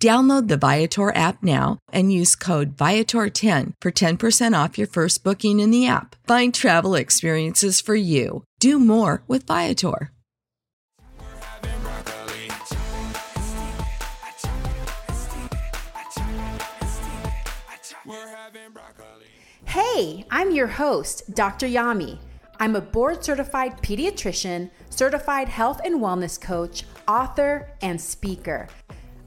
Download the Viator app now and use code Viator10 for 10% off your first booking in the app. Find travel experiences for you. Do more with Viator. Hey, I'm your host, Dr. Yami. I'm a board certified pediatrician, certified health and wellness coach, author, and speaker.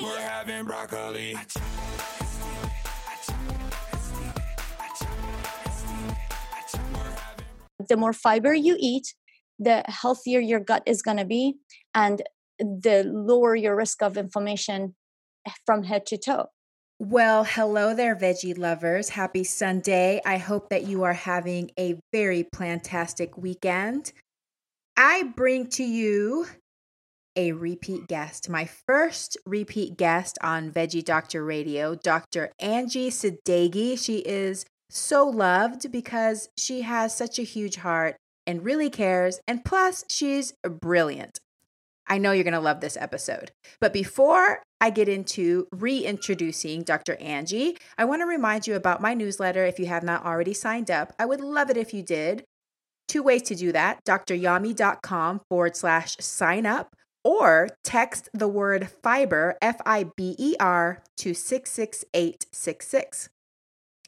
We're having broccoli. The more fiber you eat, the healthier your gut is going to be, and the lower your risk of inflammation from head to toe. Well, hello there, veggie lovers. Happy Sunday. I hope that you are having a very plantastic weekend. I bring to you a repeat guest, my first repeat guest on Veggie Doctor Radio, Dr. Angie Sadeghi. She is so loved because she has such a huge heart and really cares, and plus, she's brilliant. I know you're going to love this episode. But before I get into reintroducing Dr. Angie, I want to remind you about my newsletter if you have not already signed up. I would love it if you did. Two ways to do that dryami.com forward slash sign up or text the word fiber, F I B E R, to 66866.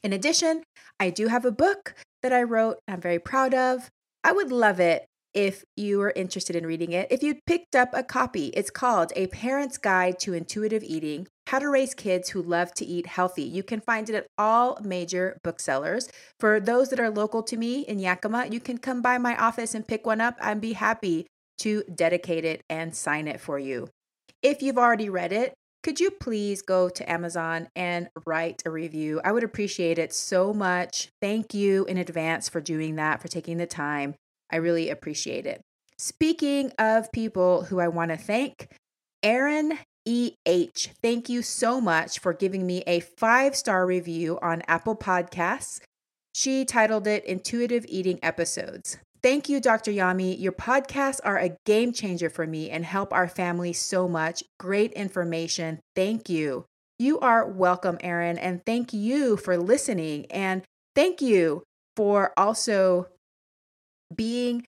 In addition, I do have a book that I wrote, I'm very proud of. I would love it if you are interested in reading it. If you picked up a copy, it's called A Parent's Guide to Intuitive Eating How to Raise Kids Who Love to Eat Healthy. You can find it at all major booksellers. For those that are local to me in Yakima, you can come by my office and pick one up. I'd be happy to dedicate it and sign it for you. If you've already read it, could you please go to Amazon and write a review? I would appreciate it so much. Thank you in advance for doing that, for taking the time. I really appreciate it. Speaking of people who I want to thank, Aaron E.H., thank you so much for giving me a five star review on Apple Podcasts. She titled it Intuitive Eating Episodes. Thank you, Dr. Yami. Your podcasts are a game changer for me and help our family so much. Great information. Thank you. You are welcome, Aaron. And thank you for listening. And thank you for also being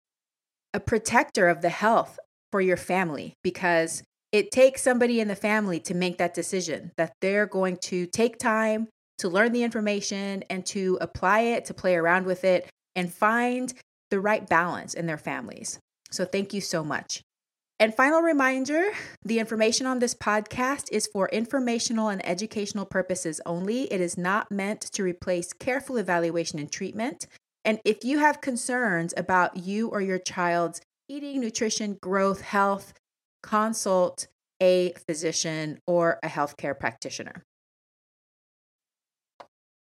a protector of the health for your family because it takes somebody in the family to make that decision that they're going to take time to learn the information and to apply it, to play around with it, and find the right balance in their families. So, thank you so much. And final reminder the information on this podcast is for informational and educational purposes only. It is not meant to replace careful evaluation and treatment. And if you have concerns about you or your child's eating, nutrition, growth, health, consult a physician or a healthcare practitioner.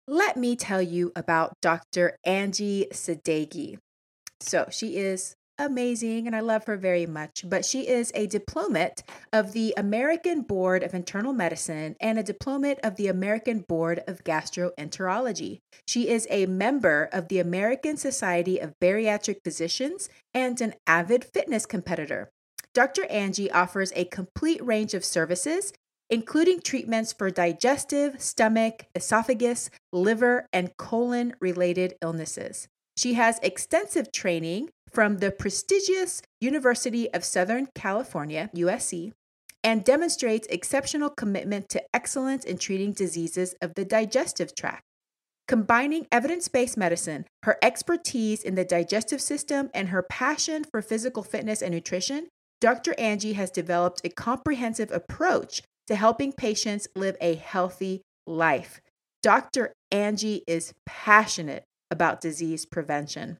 Let me tell you about Dr. Angie Sadeghi. So, she is amazing and I love her very much, but she is a diplomate of the American Board of Internal Medicine and a diplomate of the American Board of Gastroenterology. She is a member of the American Society of Bariatric Physicians and an avid fitness competitor. Dr. Angie offers a complete range of services, including treatments for digestive, stomach, esophagus, liver, and colon related illnesses. She has extensive training from the prestigious University of Southern California, USC, and demonstrates exceptional commitment to excellence in treating diseases of the digestive tract. Combining evidence based medicine, her expertise in the digestive system, and her passion for physical fitness and nutrition, Dr. Angie has developed a comprehensive approach to helping patients live a healthy life. Dr. Angie is passionate about disease prevention.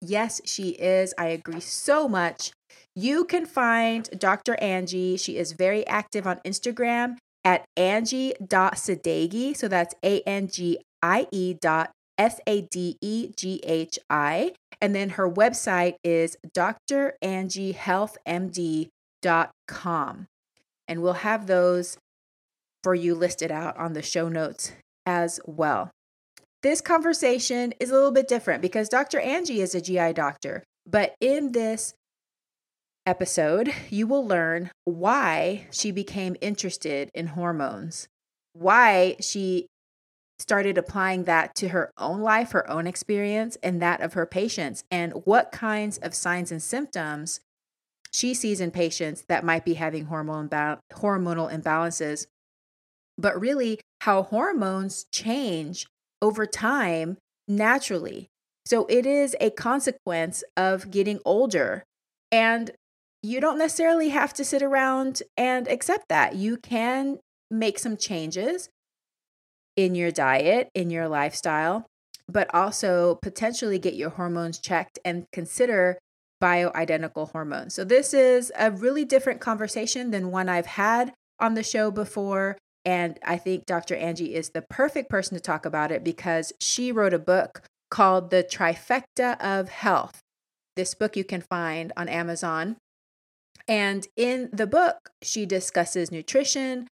Yes, she is. I agree so much. You can find Dr. Angie. She is very active on Instagram at angie.sadeghi. So that's A N G I E dot S A D E G H I. And then her website is drangiehealthmd.com. And we'll have those for you listed out on the show notes as well. This conversation is a little bit different because Dr. Angie is a GI doctor. But in this episode, you will learn why she became interested in hormones, why she started applying that to her own life, her own experience, and that of her patients, and what kinds of signs and symptoms she sees in patients that might be having hormone imba- hormonal imbalances, but really how hormones change over time naturally. So it is a consequence of getting older. And you don't necessarily have to sit around and accept that. You can make some changes in your diet, in your lifestyle, but also potentially get your hormones checked and consider bioidentical hormones. So, this is a really different conversation than one I've had on the show before. And I think Dr. Angie is the perfect person to talk about it because she wrote a book called The Trifecta of Health. This book you can find on Amazon. And in the book, she discusses nutrition,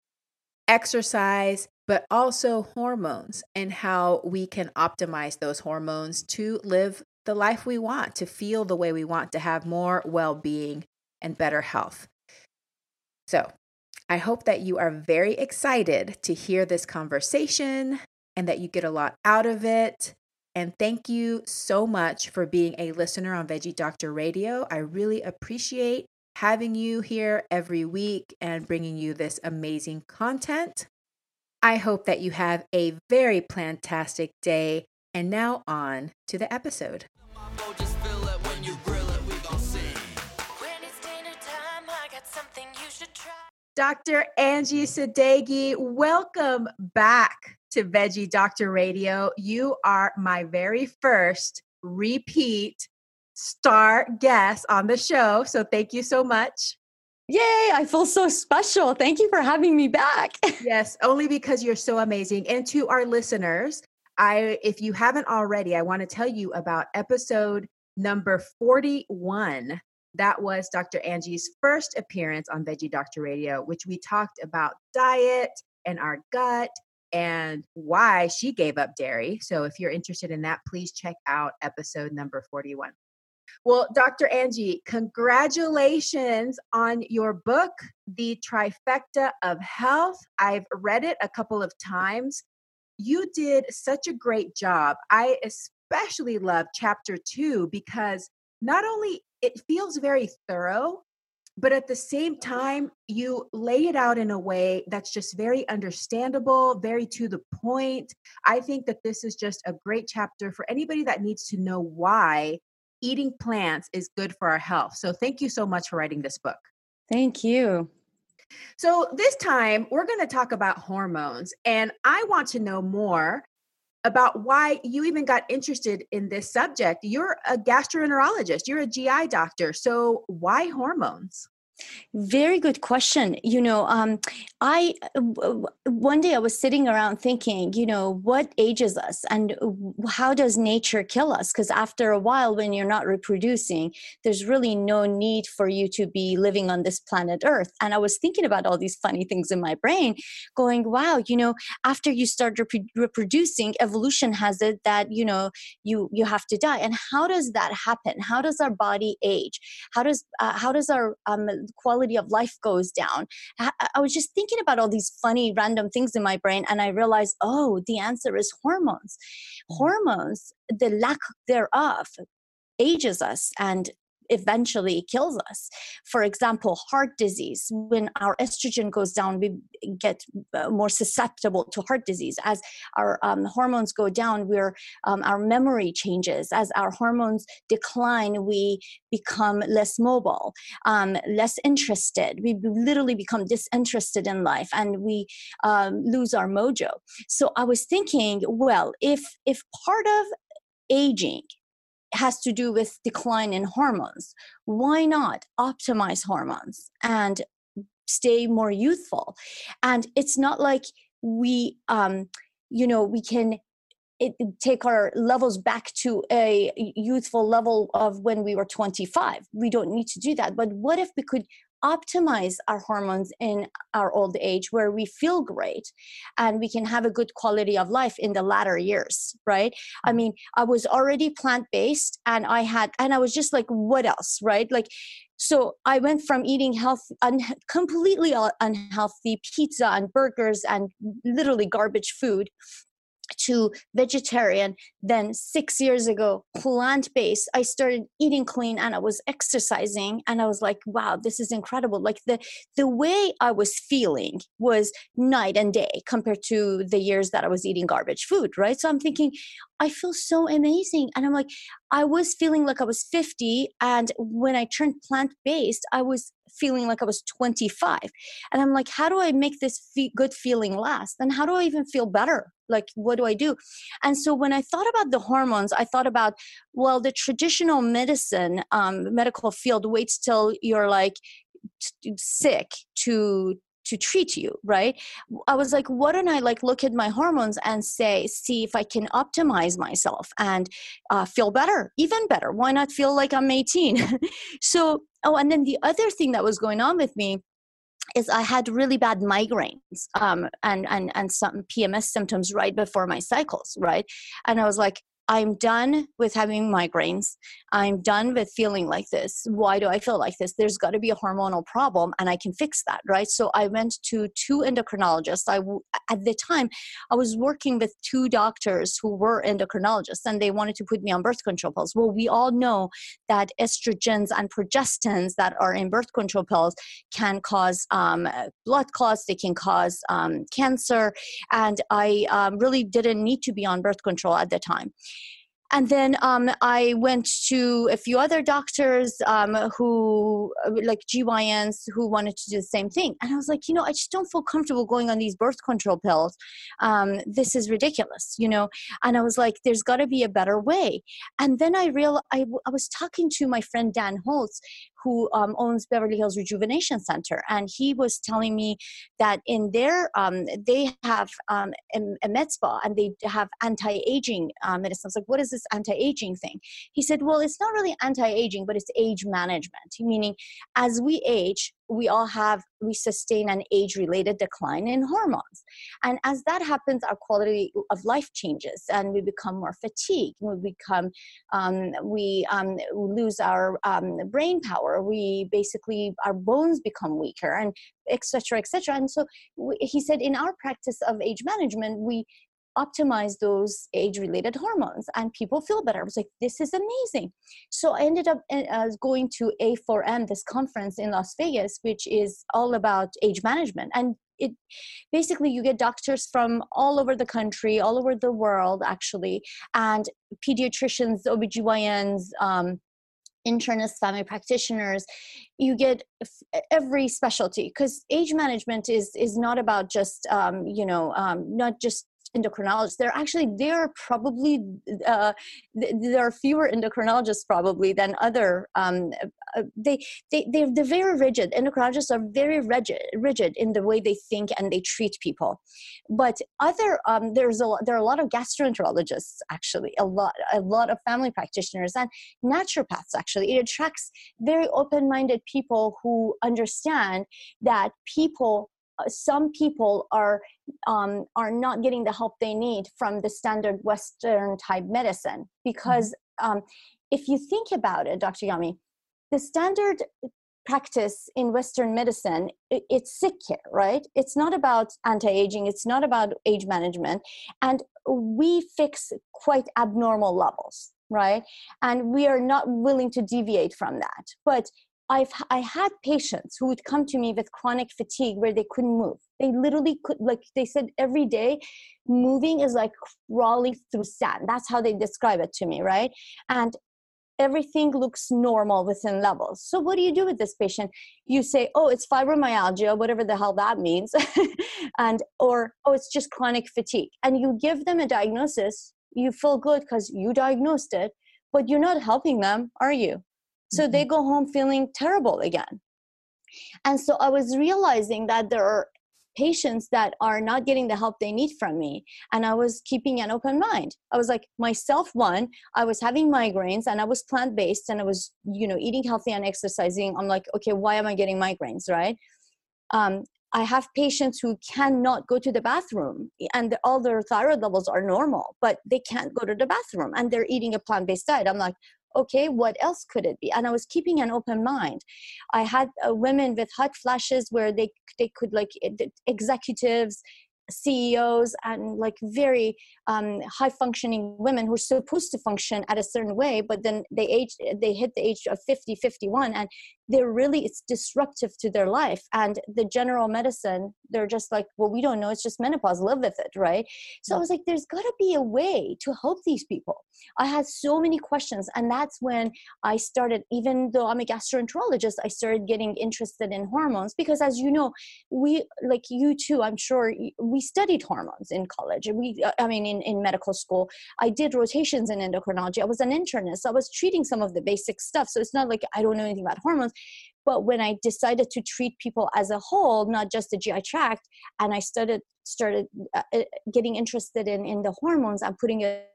exercise, but also hormones and how we can optimize those hormones to live the life we want, to feel the way we want, to have more well being and better health. So, I hope that you are very excited to hear this conversation and that you get a lot out of it. And thank you so much for being a listener on Veggie Doctor Radio. I really appreciate having you here every week and bringing you this amazing content. I hope that you have a very plantastic day. And now on to the episode. Dr. Angie Sadeghi, welcome back to Veggie Doctor Radio. You are my very first repeat star guest on the show. So thank you so much. Yay, I feel so special. Thank you for having me back. yes, only because you're so amazing. And to our listeners, I if you haven't already, I want to tell you about episode number 41. That was Dr. Angie's first appearance on Veggie Doctor Radio, which we talked about diet and our gut and why she gave up dairy. So if you're interested in that, please check out episode number 41. Well, Dr. Angie, congratulations on your book, The Trifecta of Health. I've read it a couple of times. You did such a great job. I especially love chapter two because not only it feels very thorough, but at the same time, you lay it out in a way that's just very understandable, very to the point. I think that this is just a great chapter for anybody that needs to know why eating plants is good for our health. So thank you so much for writing this book. Thank you. So, this time we're going to talk about hormones, and I want to know more about why you even got interested in this subject. You're a gastroenterologist, you're a GI doctor. So, why hormones? Very good question. You know, um, I one day I was sitting around thinking, you know, what ages us and how does nature kill us? Because after a while, when you're not reproducing, there's really no need for you to be living on this planet Earth. And I was thinking about all these funny things in my brain, going, wow, you know, after you start rep- reproducing, evolution has it that you know you you have to die. And how does that happen? How does our body age? How does uh, how does our um, quality of life goes down. I, I was just thinking about all these funny random things in my brain and I realized, oh, the answer is hormones. Mm. Hormones, the lack thereof ages us and eventually kills us. For example, heart disease. When our estrogen goes down, we get uh, more susceptible to heart disease. As our um, hormones go down, we're um, our memory changes. As our hormones decline, we become less mobile, um, less interested. We literally become disinterested in life, and we um, lose our mojo. So I was thinking, well, if if part of aging has to do with decline in hormones. Why not optimize hormones and stay more youthful? And it's not like we, um, you know, we can it, take our levels back to a youthful level of when we were 25. We don't need to do that. But what if we could optimize our hormones in our old age where we feel great and we can have a good quality of life in the latter years right? I mm-hmm. mean i was already plant based and i had and i was just like what else? right? Like so i went from eating health un, completely unhealthy pizza and burgers and literally garbage food to vegetarian then 6 years ago plant based i started eating clean and i was exercising and i was like wow this is incredible like the the way i was feeling was night and day compared to the years that i was eating garbage food right so i'm thinking I feel so amazing. And I'm like, I was feeling like I was 50. And when I turned plant based, I was feeling like I was 25. And I'm like, how do I make this fe- good feeling last? And how do I even feel better? Like, what do I do? And so when I thought about the hormones, I thought about, well, the traditional medicine, um, medical field waits till you're like, sick to to treat you right? I was like why don't i like look at my hormones and say see if i can optimize myself and uh, feel better even better? Why not feel like i'm 18 so oh and then the other thing that was going on with me is I had really bad migraines um, and and and some PMS symptoms right before my cycles, right? And I was like, I'm done with having migraines. I'm done with feeling like this. Why do I feel like this? There's got to be a hormonal problem and I can fix that, right? So I went to two endocrinologists. I at the time I was working with two doctors who were endocrinologists and they wanted to put me on birth control pills. Well, we all know that estrogens and progestins that are in birth control pills can cause um, blood clots, they can cause um, cancer, and I um, really didn't need to be on birth control at the time and then um, I went to a few other doctors um, who, uh, like GYNs, who wanted to do the same thing. And I was like, you know, I just don't feel comfortable going on these birth control pills. Um, this is ridiculous, you know. And I was like, there's got to be a better way. And then I I, I was talking to my friend Dan Holtz, who um, owns Beverly Hills Rejuvenation Center, and he was telling me that in their um, they have um, a, a med spa and they have anti-aging uh, like, what is this anti-aging thing? He said, well, it's not really anti-aging, but it's age management. Meaning, as we age, we all have we sustain an age related decline in hormones. And as that happens our quality of life changes and we become more fatigued. We become um, we um, lose our um, brain power. We basically our bones become weaker and etc etc and so we, he said in our practice of age management we optimize those age related hormones and people feel better. I was like, this is amazing. So I ended up uh, going to A4M, this conference in Las Vegas, which is all about age management. And it basically you get doctors from all over the country, all over the world, actually, and pediatricians, OBGYNs, um, internists, family practitioners, you get every specialty because age management is is not about just um, you know um, not just endocrinologists they're actually they're probably uh, there are fewer endocrinologists probably than other um, uh, they, they they're, they're very rigid. Endocrinologists are very rigid rigid in the way they think and they treat people. But other um, there's a there are a lot of gastroenterologists actually a lot a lot of family practitioners and naturopaths actually. It attracts very open-minded people who understand that people uh, some people are um, are not getting the help they need from the standard Western type medicine because mm-hmm. um, if you think about it, Dr. Yami, the standard practice in Western medicine, it, it's sick care, right? It's not about anti-aging. It's not about age management, and we fix quite abnormal levels right and we are not willing to deviate from that but I've I had patients who would come to me with chronic fatigue where they couldn't move. They literally could like they said every day moving is like crawling through sand. That's how they describe it to me, right? And everything looks normal within levels. So what do you do with this patient? You say, "Oh, it's fibromyalgia, whatever the hell that means." and or, "Oh, it's just chronic fatigue." And you give them a diagnosis. You feel good cuz you diagnosed it, but you're not helping them, are you? So mm-hmm. they go home feeling terrible again. And so I was realizing that there are patients that are not getting the help they need from me and i was keeping an open mind. I was like myself one i was having migraines and i was plant based and i was you know eating healthy and exercising. I'm like okay why am i getting migraines? Right? Um, i have patients who cannot go to the bathroom and all their thyroid levels are normal but they can't go to the bathroom and they're eating a plant based diet. I'm like okay what else could it be? And i was keeping an open mind. I had uh, women with hot flashes where they they could like executives CEOs and like very um, high functioning women who are supposed to function at a certain way, but then they age, they hit the age of 50, 51, and they're really, it's disruptive to their life. And the general medicine, they're just like, well, we don't know, it's just menopause, live with it, right? So I mm. was like, there's got to be a way to help these people. I had so many questions, and that's when I started, even though I'm a gastroenterologist, I started getting interested in hormones because, as you know, we, like you too, I'm sure, we studied hormones in college. We, I mean, in, in medical school, I did rotations in endocrinology. I was an internist. I was treating some of the basic stuff. So it's not like I don't know anything about hormones. But when I decided to treat people as a whole, not just the GI tract, and I started started uh, uh, getting interested in in the hormones, I'm putting it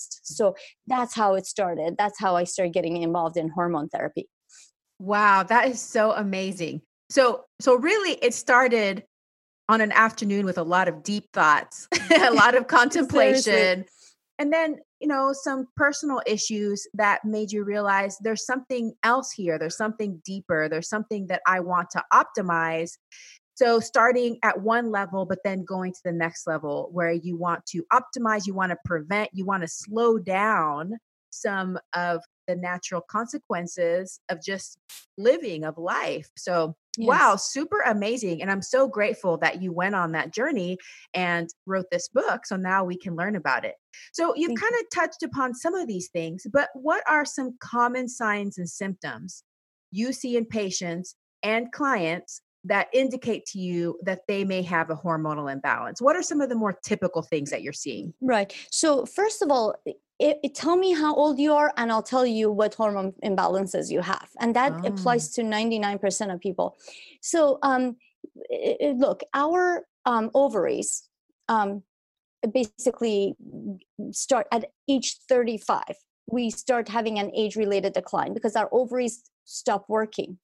so that's how it started that's how i started getting involved in hormone therapy Wow, that is so amazing. So so really it started on an afternoon with a lot of deep thoughts, a lot of contemplation. And then, you know, some personal issues that made you realize there's something else here. There's something deeper. There's something that I want to optimize. So, starting at one level, but then going to the next level where you want to optimize, you want to prevent, you want to slow down some of the natural consequences of just living of life. So, yes. wow, super amazing. And I'm so grateful that you went on that journey and wrote this book. So now we can learn about it. So, you've Thank kind you. of touched upon some of these things, but what are some common signs and symptoms you see in patients and clients that indicate to you that they may have a hormonal imbalance? What are some of the more typical things that you're seeing? Right. So, first of all, it, it, tell me how old you are and i'll tell you what hormone imbalances you have and that oh. applies to 99% of people so um, it, look our um, ovaries um, basically start at age 35 we start having an age related decline because our ovaries stop working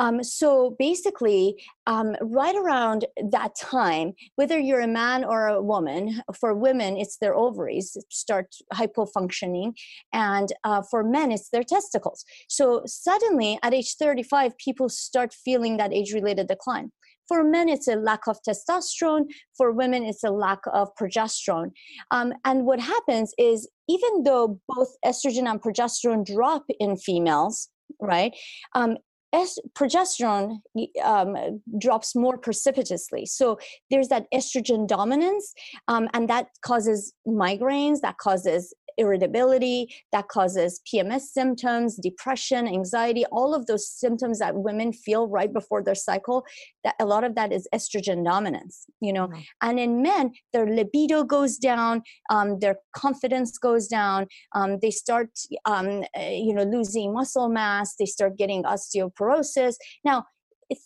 um, so basically, um, right around that time, whether you're a man or a woman, for women, it's their ovaries start hypofunctioning, and uh, for men, it's their testicles. So suddenly, at age 35, people start feeling that age related decline. For men, it's a lack of testosterone. For women, it's a lack of progesterone. Um, and what happens is, even though both estrogen and progesterone drop in females, right? Um, est- progesterone um, drops more precipitously. So there's that estrogen dominance, um, and that causes migraines, that causes irritability, that causes PMS symptoms, depression, anxiety, all of those symptoms that women feel right before their cycle. That a lot of that is estrogen dominance, you know. Mm-hmm. And in men, their libido goes down, um, their confidence goes down, um, they start, um, eh, you know, losing muscle mass, they start getting osteoporosis. Now,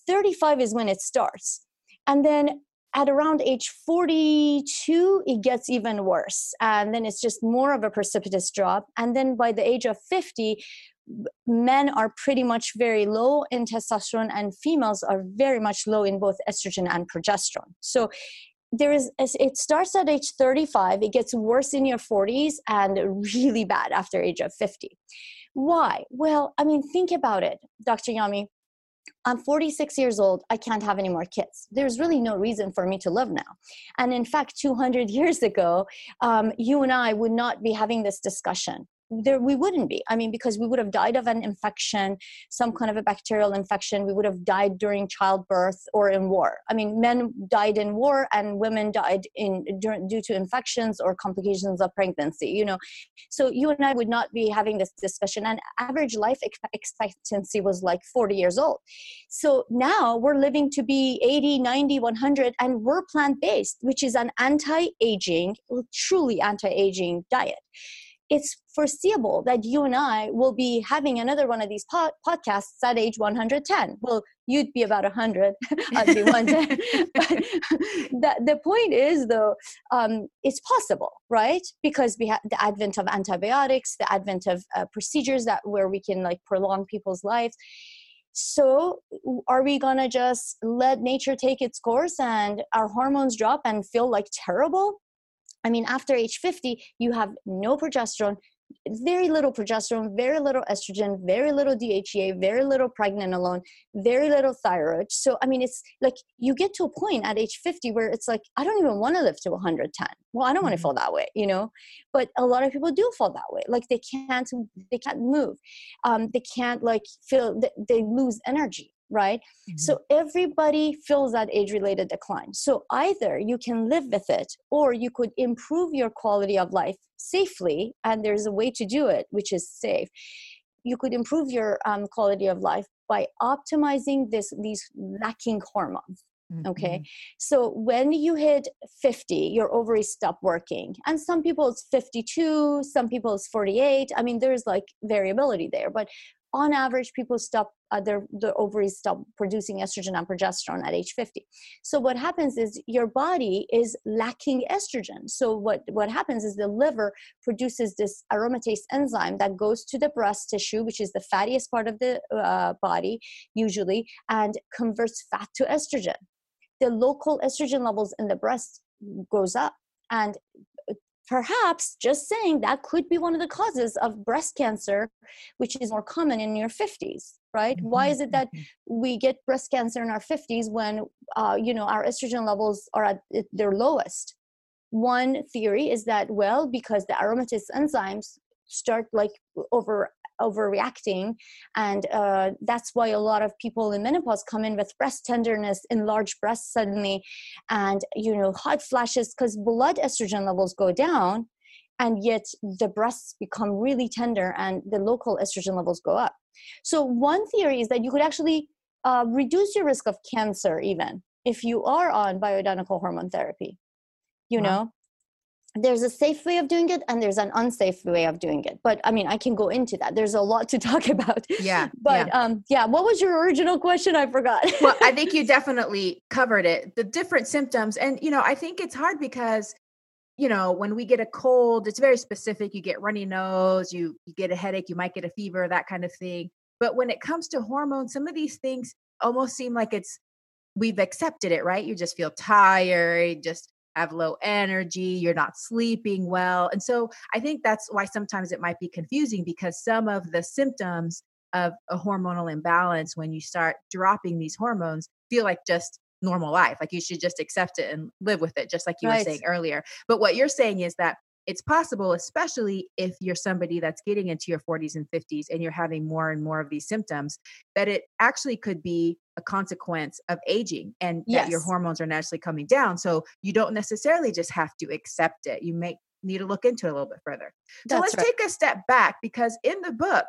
35 is when it starts. And then at around age 42 it gets even worse and then it's just more of a precipitous drop and then by the age of 50 men are pretty much very low in testosterone and females are very much low in both estrogen and progesterone so there is it starts at age 35 it gets worse in your 40s and really bad after age of 50 why well i mean think about it dr yami I'm 46 years old. I can't have any more kids. There's really no reason for me to live now. And in fact, 200 years ago, um, you and I would not be having this discussion there we wouldn't be. I mean because we would have died of an infection some kind of a bacterial infection we would have died during childbirth or in war. I mean men died in war and women died in due to infections or complications of pregnancy you know? So you and i would not be having this discussion and average life expectancy was like 40 years old. So now we're living to be 80 90 100 and we're plant based which is an anti-aging truly anti-aging diet it's foreseeable that you and I will be having another one of these pod- podcasts at age 110. Well, you'd be about 100, I'd be 110. the, the point is, though, um, it's possible, right? Because we have the advent of antibiotics, the advent of uh, procedures that where we can like prolong people's lives. So, are we gonna just let nature take its course and our hormones drop and feel like terrible? I mean, after age 50, you have no progesterone, very little progesterone, very little estrogen, very little DHEA, very little pregnenolone, very little thyroid. So, I mean, it's like you get to a point at age 50 where it's like, I don't even want to live to 110. Well, I don't mm-hmm. want to fall that way, you know? But a lot of people do fall that way. Like they can't, they can't move. Um, they can't like feel, they lose energy right? Mm-hmm. So everybody feels that age related decline. So either you can live with it or you could improve your quality of life safely, and there's a way to do it, which is safe. You could improve your um, quality of life by optimizing this these lacking hormones. Mm-hmm. Okay. So when you hit 50, your ovaries stop working. And some people it's 52, some people it's 48. I mean, there's like variability there. But on average, people stop uh, their the ovaries stop producing estrogen and progesterone at age 50. So what happens is your body is lacking estrogen. So what what happens is the liver produces this aromatase enzyme that goes to the breast tissue, which is the fattiest part of the uh, body usually, and converts fat to estrogen. The local estrogen levels in the breast goes up and perhaps just saying that could be one of the causes of breast cancer which is more common in your 50s right mm-hmm. why is it that mm-hmm. we get breast cancer in our 50s when uh, you know our estrogen levels are at their lowest one theory is that well because the aromatase enzymes start like over overreacting and uh, that's why a lot of people in menopause come in with breast tenderness enlarged breasts suddenly and you know hot flashes because blood estrogen levels go down and yet the breasts become really tender and the local estrogen levels go up. So one theory is that you could actually uh, reduce your risk of cancer even if you are on bioidentical hormone therapy you wow. know? There's a safe way of doing it and there's an unsafe way of doing it but i mean i can go into that. There's a lot to talk about. Yeah but yeah. um yeah what was your original question? I forgot. Well i think you definitely covered it. The different symptoms and you know i think it's hard because you know when we get a cold it's very specific you get runny nose you you get a headache you might get a fever that kind of thing but when it comes to hormones some of these things almost seem like it's we've accepted it right you just feel tired just have low energy, you're not sleeping well. And so I think that's why sometimes it might be confusing because some of the symptoms of a hormonal imbalance when you start dropping these hormones feel like just normal life. Like you should just accept it and live with it, just like you right. were saying earlier. But what you're saying is that it's possible, especially if you're somebody that's getting into your 40s and 50s and you're having more and more of these symptoms, that it actually could be a consequence of aging and yes. that your hormones are naturally coming down. So you don't necessarily just have to accept it. You may need to look into it a little bit further. So That's let's right. take a step back because in the book,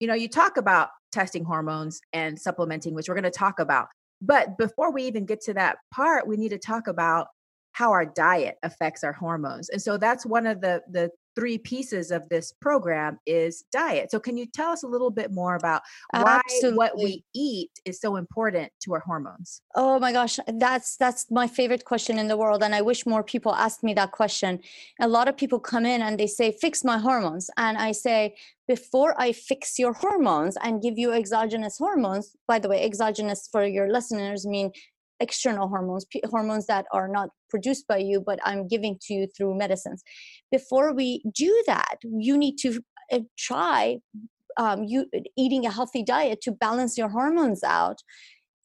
you know, you talk about testing hormones and supplementing, which we're going to talk about. But before we even get to that part, we need to talk about how our diet affects our hormones. And so that's one of the the three pieces of this program is diet. So can you tell us a little bit more about why what we eat is so important to our hormones? Oh my gosh, that's that's my favorite question in the world and I wish more people asked me that question. A lot of people come in and they say fix my hormones and I say before I fix your hormones and give you exogenous hormones, by the way, exogenous for your listeners mean external hormones, p- hormones that are not produced by you but I'm giving to you through medicines. Before we do that, you need to uh, try um, you eating a healthy diet to balance your hormones out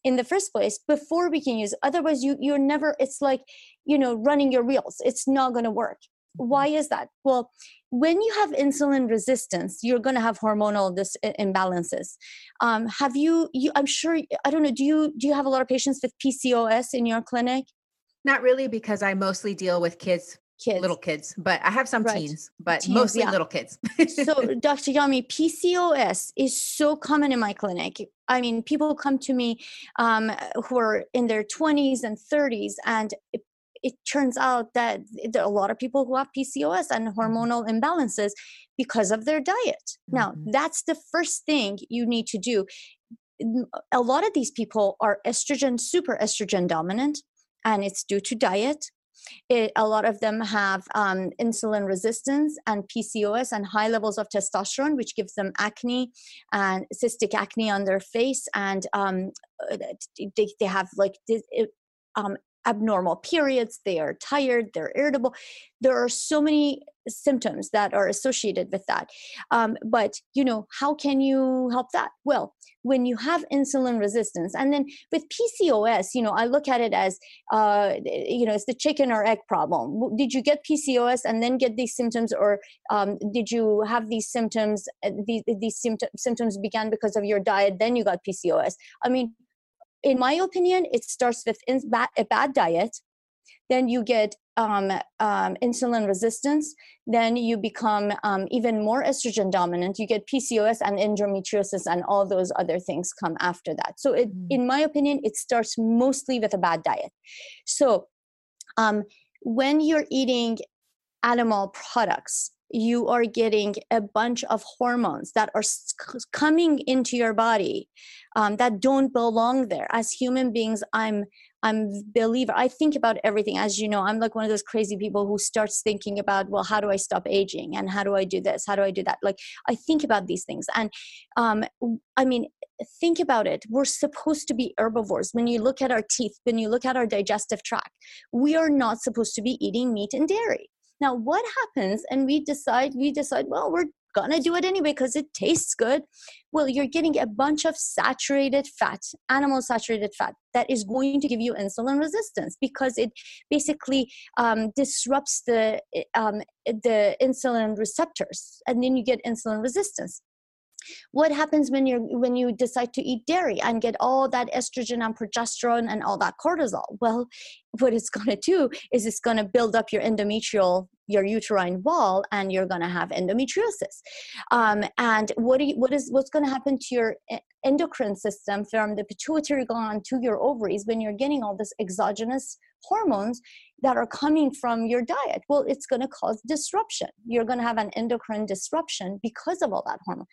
in the first place before we can use otherwise you you're never it's like you know running your wheels it's not going to work why is that well when you have insulin resistance you're going to have hormonal dis- imbalances um, have you you i'm sure i don't know do you do you have a lot of patients with pcos in your clinic Not really because I mostly deal with kids, kids little kids, but I have some Right. teens, but Teens, mostly yeah. little kids. so dr yami pcos is so common in my clinic i mean people come to me um, who are in their 20s and 30s and it, turns out that there are a lot of people who have pcos and hormonal imbalances because of their diet. Now Mhm. that's the first thing you need to do. A lot of these people are estrogen super estrogen dominant and it's due to diet. It, a lot of them have um, insulin resistance and PCOS and high levels of testosterone, which gives them acne and cystic acne on their face, and um, uh, they, they have like um, abnormal periods. They are tired. They're irritable. There are so many symptoms that are associated with that. Um, but you know, how can you help that? Well, when you have insulin resistance, and then with PCOS, you know, I look at it as uh, you know, it's the chicken or egg problem. Did you get PCOS and then get these symptoms, or um, did you have these symptoms? uh, These, these symptoms began because of your diet, then you got PCOS. I mean, in my opinion, it starts with in, bad, a bad diet. Then you get um, um, insulin resistance. Then you become um, even more estrogen dominant. You get PCOS and endometriosis, and all those other things come after that. So, it, Mm. in my opinion, it starts mostly with a bad diet. So, um, when you're eating animal products, you are getting a bunch of hormones that are coming into your body um, that don't belong there. As human beings, I'm I'm believer. I think about everything. As you know, I'm like one of those crazy people who starts thinking about, well, how do I stop aging, and how do I do this, how do I do that? Like I think about these things, and um, I mean, think about it. We're supposed to be herbivores. When you look at our teeth, when you look at our digestive tract, we are not supposed to be eating meat and dairy. Now, what happens? And we decide, we decide, well, we're gonna do it anyway because it tastes good. Well, you're getting a bunch of saturated fat, animal saturated fat, that is going to give you insulin resistance because it basically um, disrupts the um, the insulin receptors, and then you get insulin resistance what happens when you're when you decide to eat dairy and get all that estrogen and progesterone and all that cortisol? Well what it's going to do is it's going to build up your endometrial your uterine wall and you're going to have endometriosis. Um, and what you, what is what's going to happen to your e- endocrine system from the pituitary gland to your ovaries when you're getting all this exogenous hormones that are coming from your diet? Well it's going to cause disruption. You're going to have an endocrine disruption because of all that hormone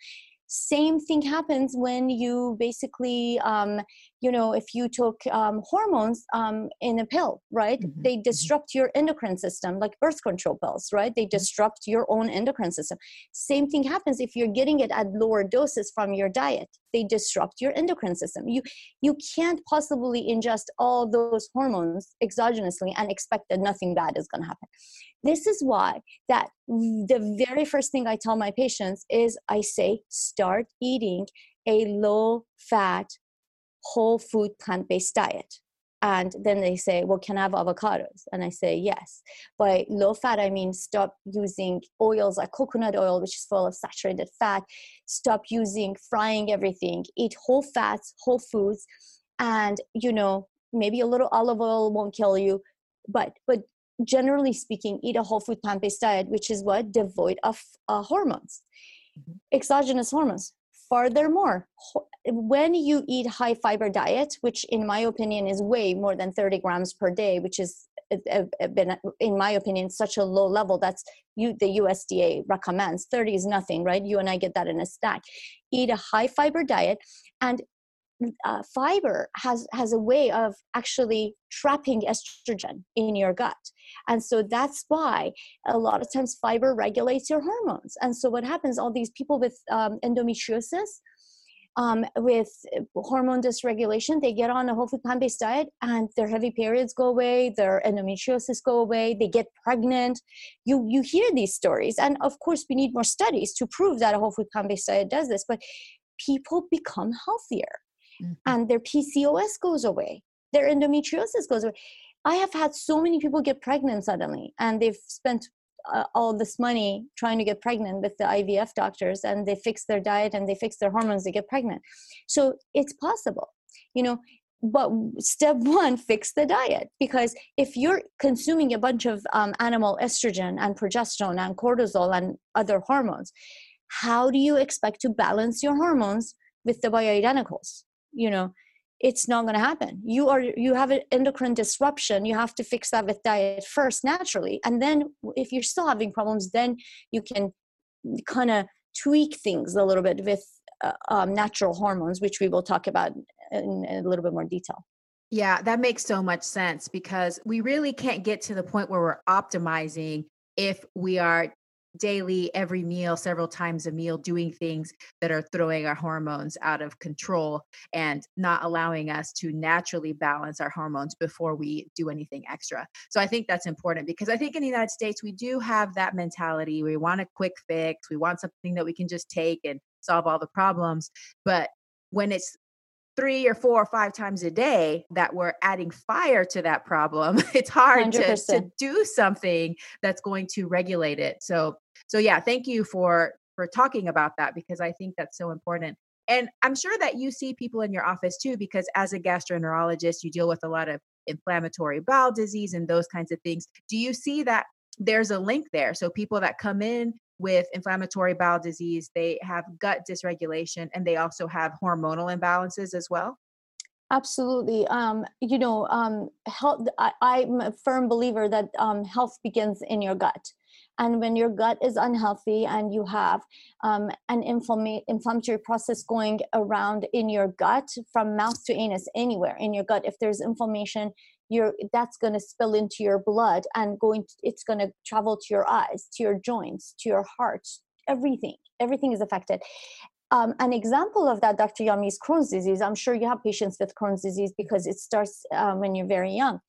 same thing happens when you basically um, you know if you took um, hormones um, in a pill right? Mhm, they mhm. disrupt your endocrine system like birth control pills right? They disrupt your own endocrine system. Same thing happens if you're getting it at lower doses from your diet. They disrupt your endocrine system. You you can't possibly ingest all those hormones exogenously and expect that nothing bad is going to happen this is why that the very first thing I tell my patients is I say start eating a low fat whole food plant-based diet. And then they say well can i have avocados? And i say yes. By low fat i mean stop using oils like coconut oil which is full of saturated fat. Stop using frying everything. Eat whole fats whole foods. And you know maybe a little olive oil won't kill you but but generally speaking, eat a whole food plant based diet, which is what? Devoid of uh, hormones, mm-hmm. exogenous hormones. Furthermore, when you eat high fiber diet, which in my opinion is way more than 30 grams per day, which is been in my opinion such a low level that's you the usda recommends 30 is nothing right you and i get that in a stack eat a high fiber diet and uh, fiber has has a way of actually trapping estrogen in your gut. And so that's why a lot of times fiber regulates your hormones. And so what happens all these people with um, endometriosis um, with hormone dysregulation they get on a whole food plant-based diet and their heavy periods go away their endometriosis go away they get pregnant. You you hear these stories. And of course we need more studies to prove that a whole food plant-based diet does this but people become healthier mm-hmm. and their PCOS goes away, their endometriosis goes away. I have had so many people get pregnant suddenly, and they've spent uh, all this money trying to get pregnant with the IVF doctors, and they fix their diet and they fix their hormones, they get pregnant. So it's possible, you know. But step one, fix the diet because if you're consuming a bunch of um, animal estrogen and progesterone and cortisol and other hormones, how do you expect to balance your hormones with the bioidenticals? You know it's not going to happen. You are you have an endocrine disruption. You have to fix that with diet first naturally. And then if you're still having problems then you can kind of tweak things a little bit with uh, um, natural hormones which we will talk about in, in a little bit more detail. Yeah, that makes so much sense because we really can't get to the point where we're optimizing if we are daily, every meal, several times a meal, doing things that are throwing our hormones out of control and not allowing us to naturally balance our hormones before we do anything extra. So I think that's important because I think in the United States, we do have that mentality. We want a quick fix, we want something that we can just take and solve all the problems. But when it's three or four or five times a day that we're adding fire to that problem it's hard to, to, do something that's going to regulate it. So so yeah thank you for for talking about that because i think that's so important. And i'm sure that you see people in your office too because as a gastroenterologist you deal with a lot of inflammatory bowel disease and those kinds of things. Do you see that there's a link there? So people that come in with inflammatory bowel disease, they have gut dysregulation, and they also have hormonal imbalances as well? Absolutely. Um, you know, um, health. I, am a firm believer that um, health begins in your gut, and when your gut is unhealthy and you have um, an inflammatory process going around in your gut from mouth to anus, anywhere in your gut, if there's inflammation, you're that's going to spill into your blood and going to, it's going to travel to your eyes to your joints to your heart everything everything is affected. Um, an example of that dr yami is crohn's disease i'm sure you have patients with crohn's disease because it starts um, when you're very young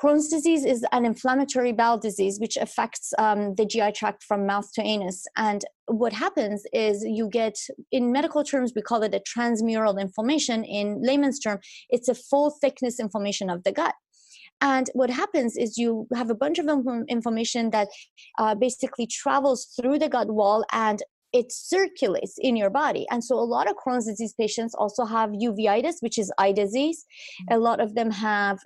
Crohn's disease is an inflammatory bowel disease which affects um, the GI tract from mouth to anus. And what happens is you get, in medical terms, we call it a transmural inflammation. In layman's term, it's a full thickness inflammation of the gut. And what happens is you have a bunch of inflammation that uh, basically travels through the gut wall and it circulates in your body. And so a lot of Crohn's disease patients also have uveitis, which is eye disease. A lot of them have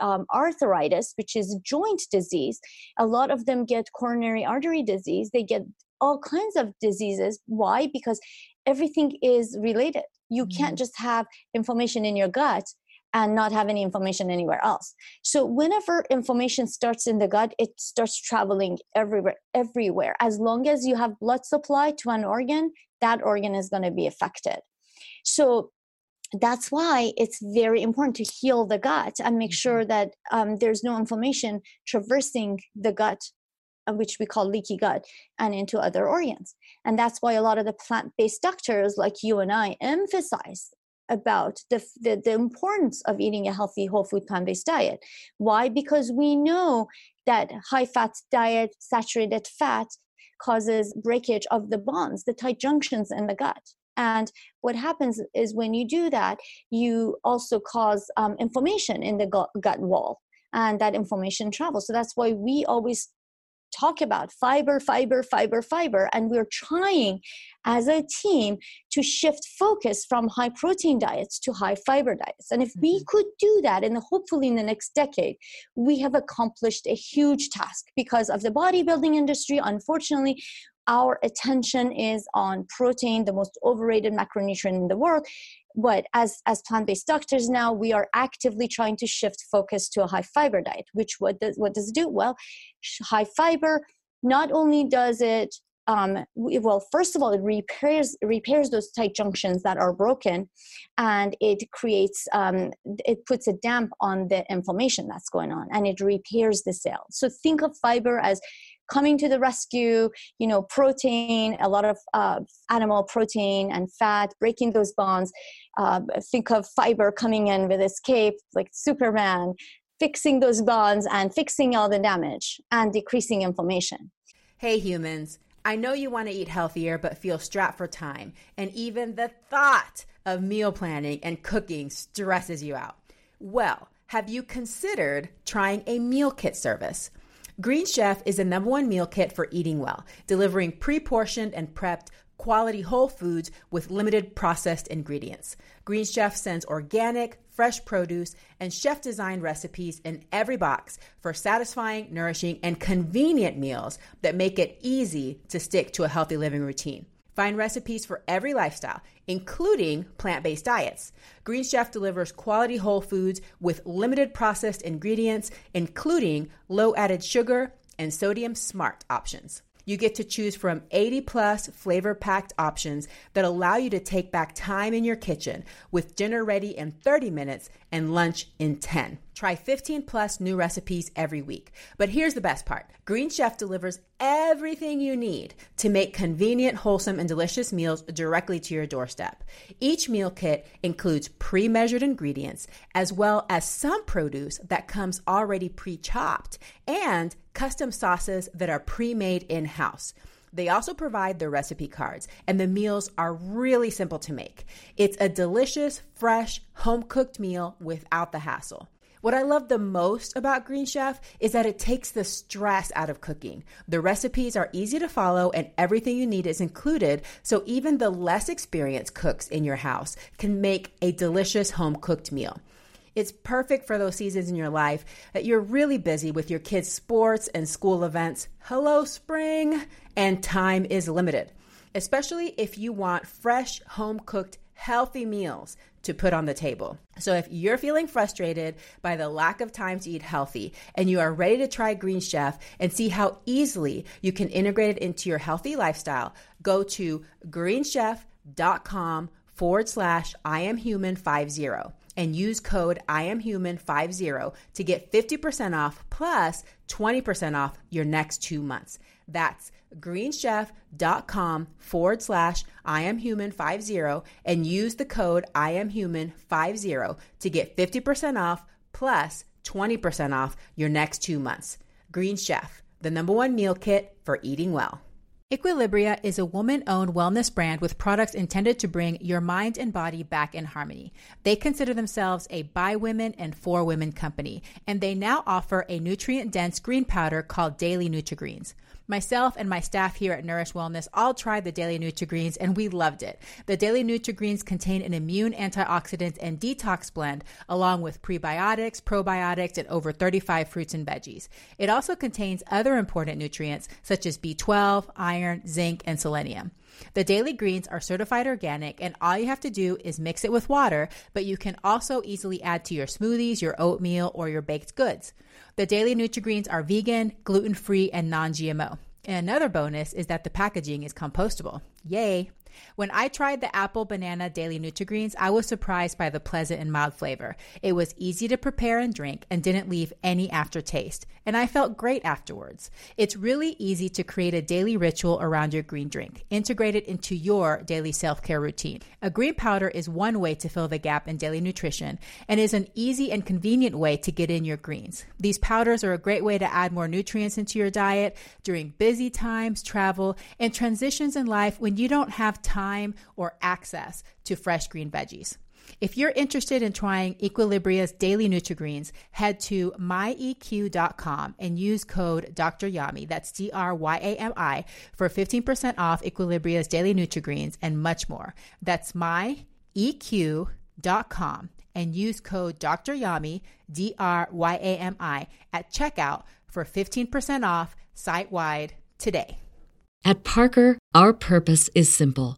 um, arthritis, which is joint disease. A lot of them get coronary artery disease. They get all kinds of diseases. Why? Because everything is related. You mm-hmm. can't just have inflammation in your gut and not have any inflammation anywhere else. So whenever inflammation starts in the gut, it starts traveling everywhere everywhere. As long as you have blood supply to an organ, that organ is going to be affected. So that's why it's very important to heal the gut and make sure mm-hmm. that um, there's no inflammation traversing the gut uh, which we call leaky gut and into other organs and that's why a lot of the plant-based doctors like you and i emphasize about the, the, the importance of eating a healthy whole food plant-based diet. Why? Because we know that high fat diet saturated fat causes breakage of the bonds the tight junctions in the gut. And what happens is when you do that you also cause um, inflammation in the gut, gut wall and that inflammation travels. So that's why we always talk about fiber, fiber, fiber, fiber. And we're trying as a team to shift focus from high protein diets to high fiber diets. And if mm-hmm. we could do that, and hopefully in the next decade, we have accomplished a huge task because of the bodybuilding industry. Unfortunately, our attention is on protein, the most overrated macronutrient in the world. But as, as plant-based doctors now, we are actively trying to shift focus to a high fiber diet, which what does what does it do? Well, high fiber not only does it um, well first of all it repairs repairs those tight junctions that are broken and it creates um, it puts a damp on the inflammation that's going on and it repairs the cell so think of fiber as coming to the rescue you know protein a lot of uh, animal protein and fat breaking those bonds uh, think of fiber coming in with escape like superman fixing those bonds and fixing all the damage and decreasing inflammation hey humans I know you want to eat healthier, but feel strapped for time. And even the thought of meal planning and cooking stresses you out. Well, have you considered trying a meal kit service? Green Chef is the number one meal kit for eating well, delivering pre portioned and prepped quality whole foods with limited processed ingredients. Green Chef sends organic, fresh produce, and chef designed recipes in every box for satisfying, nourishing, and convenient meals that make it easy to stick to a healthy living routine. Find recipes for every lifestyle, including plant based diets. Green Chef delivers quality whole foods with limited processed ingredients, including low added sugar and sodium smart options. You get to choose from 80 plus flavor packed options that allow you to take back time in your kitchen with dinner ready in 30 minutes and lunch in 10. Try 15 plus new recipes every week. But here's the best part Green Chef delivers everything you need to make convenient, wholesome, and delicious meals directly to your doorstep. Each meal kit includes pre measured ingredients, as well as some produce that comes already pre chopped, and custom sauces that are pre made in house. They also provide the recipe cards, and the meals are really simple to make. It's a delicious, fresh, home cooked meal without the hassle. What I love the most about Green Chef is that it takes the stress out of cooking. The recipes are easy to follow and everything you need is included, so even the less experienced cooks in your house can make a delicious home cooked meal. It's perfect for those seasons in your life that you're really busy with your kids' sports and school events. Hello, spring! And time is limited, especially if you want fresh, home cooked, healthy meals to put on the table. So if you're feeling frustrated by the lack of time to eat healthy and you are ready to try Green Chef and see how easily you can integrate it into your healthy lifestyle, go to greenchef.com forward slash I am human 50 and use code I am human 50 to get 50% off plus 20% off your next two months. That's greenchef.com forward slash I am human 50 and use the code I am human 50 to get 50% off plus 20% off your next two months. Green Chef, the number one meal kit for eating well. Equilibria is a woman owned wellness brand with products intended to bring your mind and body back in harmony. They consider themselves a by women and for women company, and they now offer a nutrient dense green powder called Daily Nutri-Greens. Myself and my staff here at Nourish Wellness all tried the Daily Nutri-Greens and we loved it. The Daily Nutri-Greens contain an immune antioxidant and detox blend along with prebiotics, probiotics, and over 35 fruits and veggies. It also contains other important nutrients such as B12, iron, zinc, and selenium. The daily greens are certified organic, and all you have to do is mix it with water, but you can also easily add to your smoothies, your oatmeal, or your baked goods. The daily Nutri-Greens are vegan, gluten-free, and non-GMO. And another bonus is that the packaging is compostable. Yay! When I tried the apple banana daily Nutri-Greens, I was surprised by the pleasant and mild flavor. It was easy to prepare and drink and didn't leave any aftertaste, and I felt great afterwards. It's really easy to create a daily ritual around your green drink. Integrate it into your daily self-care routine. A green powder is one way to fill the gap in daily nutrition and is an easy and convenient way to get in your greens. These powders are a great way to add more nutrients into your diet during busy times, travel, and transitions in life when you don't have time or access to fresh green veggies. If you're interested in trying Equilibria's daily Nutri-Greens, head to myeq.com and use code Dr. Yami, that's D R Y A M I, for 15% off Equilibria's daily Nutri-Greens and much more. That's myeq.com and use code Dr. Yami, D R Y A M I, at checkout for 15% off site wide today. At Parker, our purpose is simple.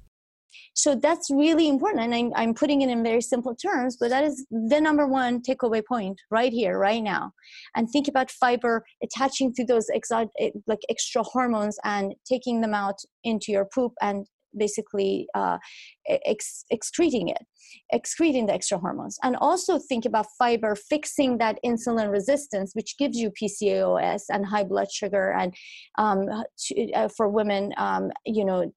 So that's really important. And I'm, I'm putting it in very simple terms, but that is the number one takeaway point right here, right now. And think about fiber attaching to those exo- eh, like extra hormones and taking them out into your poop and basically uh, ex- excreting it, excreting the extra hormones. And also think about fiber fixing that insulin resistance, which gives you PCOS and high blood sugar, and um, to, uh, for women, um, you know,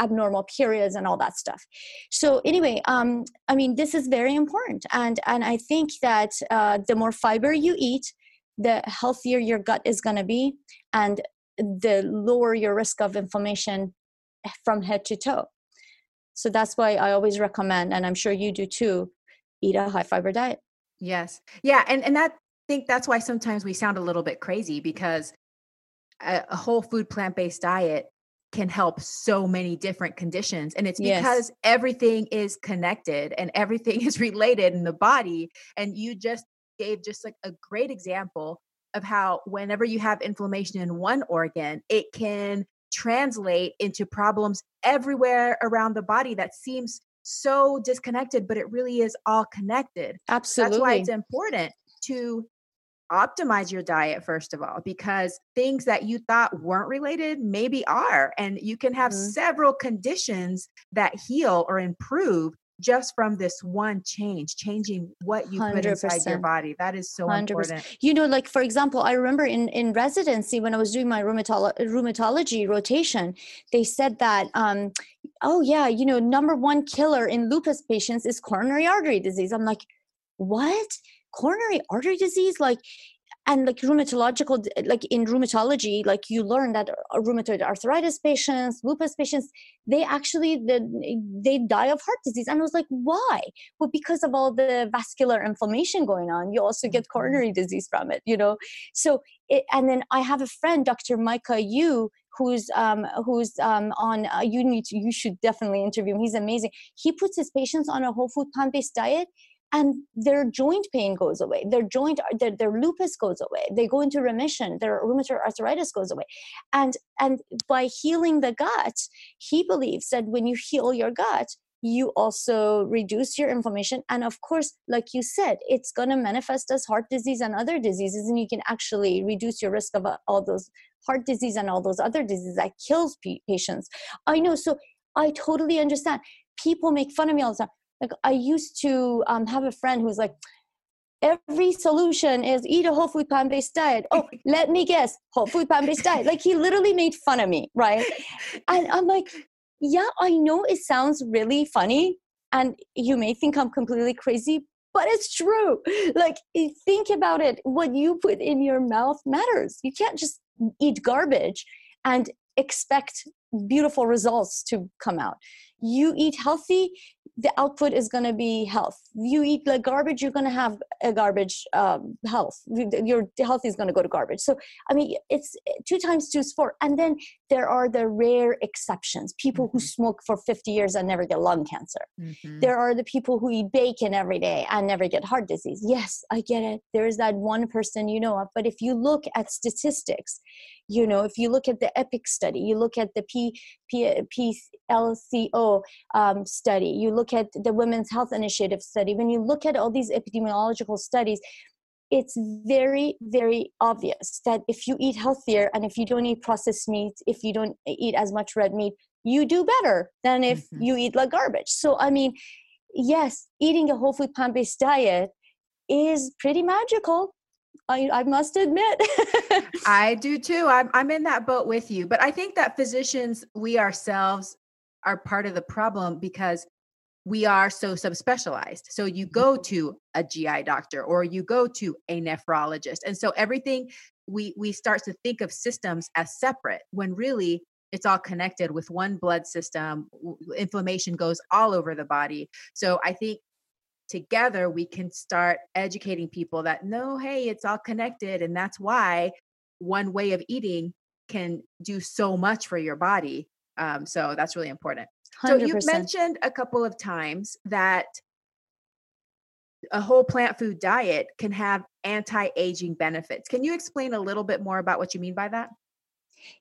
abnormal periods and all that stuff. So anyway um, i mean this is very important and and i think that uh, the more fiber you eat the healthier your gut is going to be and the lower your risk of inflammation from head to toe. So that's why i always recommend and i'm sure you do too eat a high fiber diet. Yes. Yeah and and that think that's why sometimes we sound a little bit crazy because a, a whole food plant-based diet can help so many different conditions. And it's because yes. everything is connected and everything is related in the body. And you just gave just like a great example of how whenever you have inflammation in one organ, it can translate into problems everywhere around the body that seems so disconnected, but it really is all connected. Absolutely. That's why it's important to optimize your diet first of all because things that you thought weren't related maybe are and you can have mm-hmm. several conditions that heal or improve just from this one change changing what you 100%. put inside your body that is so 100%. important you know like for example i remember in in residency when i was doing my rheumatolo- rheumatology rotation they said that um oh yeah you know number one killer in lupus patients is coronary artery disease i'm like what coronary artery disease like and like rheumatological like in rheumatology like you learn that uh, rheumatoid arthritis patients lupus patients they actually the, they die of heart disease. And i was like why? Well because of all the vascular inflammation going on you also get mm-hmm. coronary disease from it you know? So it, and then i have a friend dr micah yu who's um, who's um, on uh, you need to, you should definitely interview him. He's amazing. He puts his patients on a whole food plant-based diet and their joint pain goes away their joint their, their lupus goes away they go into remission their rheumatoid arthritis goes away. And and by healing the gut he believes that when you heal your gut you also reduce your inflammation. And of course like you said it's going to manifest as heart disease and other diseases and you can actually reduce your risk of uh, all those heart disease and all those other diseases that kills patients. I know so i totally understand. People make fun of me all the time like i used to um, have a friend who's like every solution is eat a whole food plant-based diet. Oh let me guess whole food plant-based diet. Like he literally made fun of me right? And i'm like yeah i know it sounds really funny and you may think i'm completely crazy but it's true. Like think about it. What you put in your mouth matters. You can't just eat garbage and expect beautiful results to come out. You eat healthy the output is going to be health. You eat like garbage you're going to have a garbage um, health. Your health is going to go to garbage. So i mean it's two times two is four. And then there are the rare exceptions people mm-hmm. who smoke for 50 years and never get lung cancer mm-hmm. there are the people who eat bacon every day and never get heart disease yes i get it there is that one person you know of but if you look at statistics you know if you look at the epic study you look at the p, p, plco um, study you look at the women's health initiative study when you look at all these epidemiological studies it's very very obvious that if you eat healthier and if you don't eat processed meat if you don't eat as much red meat you do better than if mm-hmm. you eat like garbage so i mean yes eating a whole food plant-based diet is pretty magical. I, I must admit. I do too. I'm, I'm in that boat with you. But I think that physicians, we ourselves are part of the problem because we are so subspecialized. So you go mm-hmm. to a GI doctor or you go to a nephrologist. And so everything we we start to think of systems as separate when really it's all connected with one blood system. Inflammation goes all over the body. So I think together we can start educating people that no, hey, it's all connected. And that's why one way of eating can do so much for your body. Um, so that's really important. 100%. So you've mentioned a couple of times that a whole plant food diet can have anti-aging benefits. Can you explain a little bit more about what you mean by that?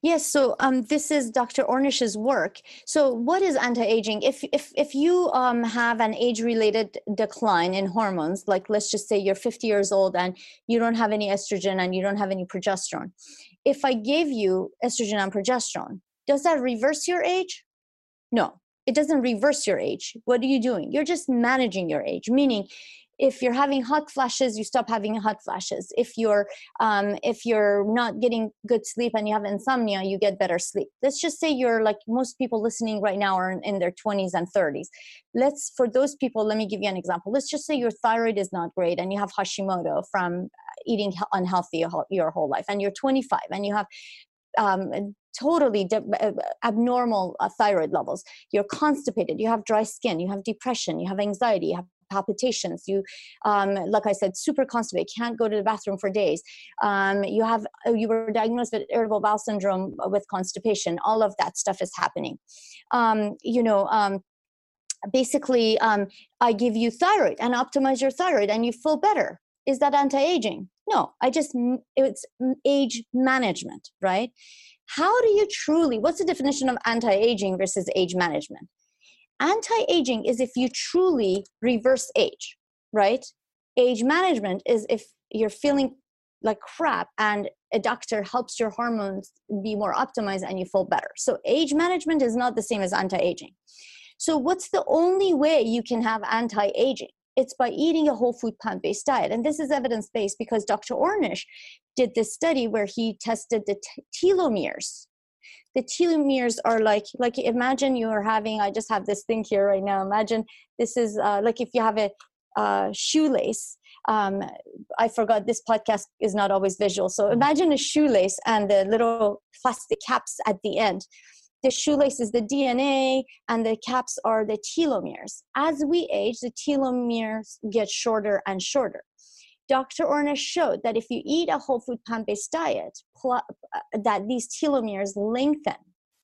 Yes, so um, this is Dr. Ornish's work. So, what is anti-aging? If if if you um, have an age-related decline in hormones, like let's just say you're 50 years old and you don't have any estrogen and you don't have any progesterone, if I gave you estrogen and progesterone, does that reverse your age? No, it doesn't reverse your age. What are you doing? You're just managing your age, meaning if you're having hot flashes you stop having hot flashes if you're um, if you're not getting good sleep and you have insomnia you get better sleep let's just say you're like most people listening right now are in, in their 20s and 30s let's for those people let me give you an example let's just say your thyroid is not great and you have hashimoto from eating unhealthy your whole life and you're 25 and you have um, totally de- uh, abnormal uh, thyroid levels. You're constipated. You have dry skin. You have depression. You have anxiety. You have palpitations you um, like i said super constipated can't go to the bathroom for days um, you have uh, you were diagnosed with irritable bowel syndrome with constipation all of that stuff is happening um, you know um, basically um, i give you thyroid and optimize your thyroid and you feel better is that anti-aging no i just it's age management right how do you truly what's the definition of anti-aging versus age management Anti-aging is if you truly reverse age, right? Age management is if you're feeling like crap and a doctor helps your hormones be more optimized and you feel better. So age management is not the same as anti-aging. So what's the only way you can have anti-aging? It's by eating a whole food plant-based diet. And this is evidence-based because Dr. Ornish did this study where he tested the t- telomeres the telomeres are like like imagine you are having i just have this thing here right now imagine this is uh, like if you have a uh, shoelace um, i forgot this podcast is not always visual so imagine a shoelace and the little plastic caps at the end the shoelace is the dna and the caps are the telomeres as we age the telomeres get shorter and shorter Dr. Ornish showed that if you eat a whole food plant-based diet, pl- uh, that these telomeres lengthen.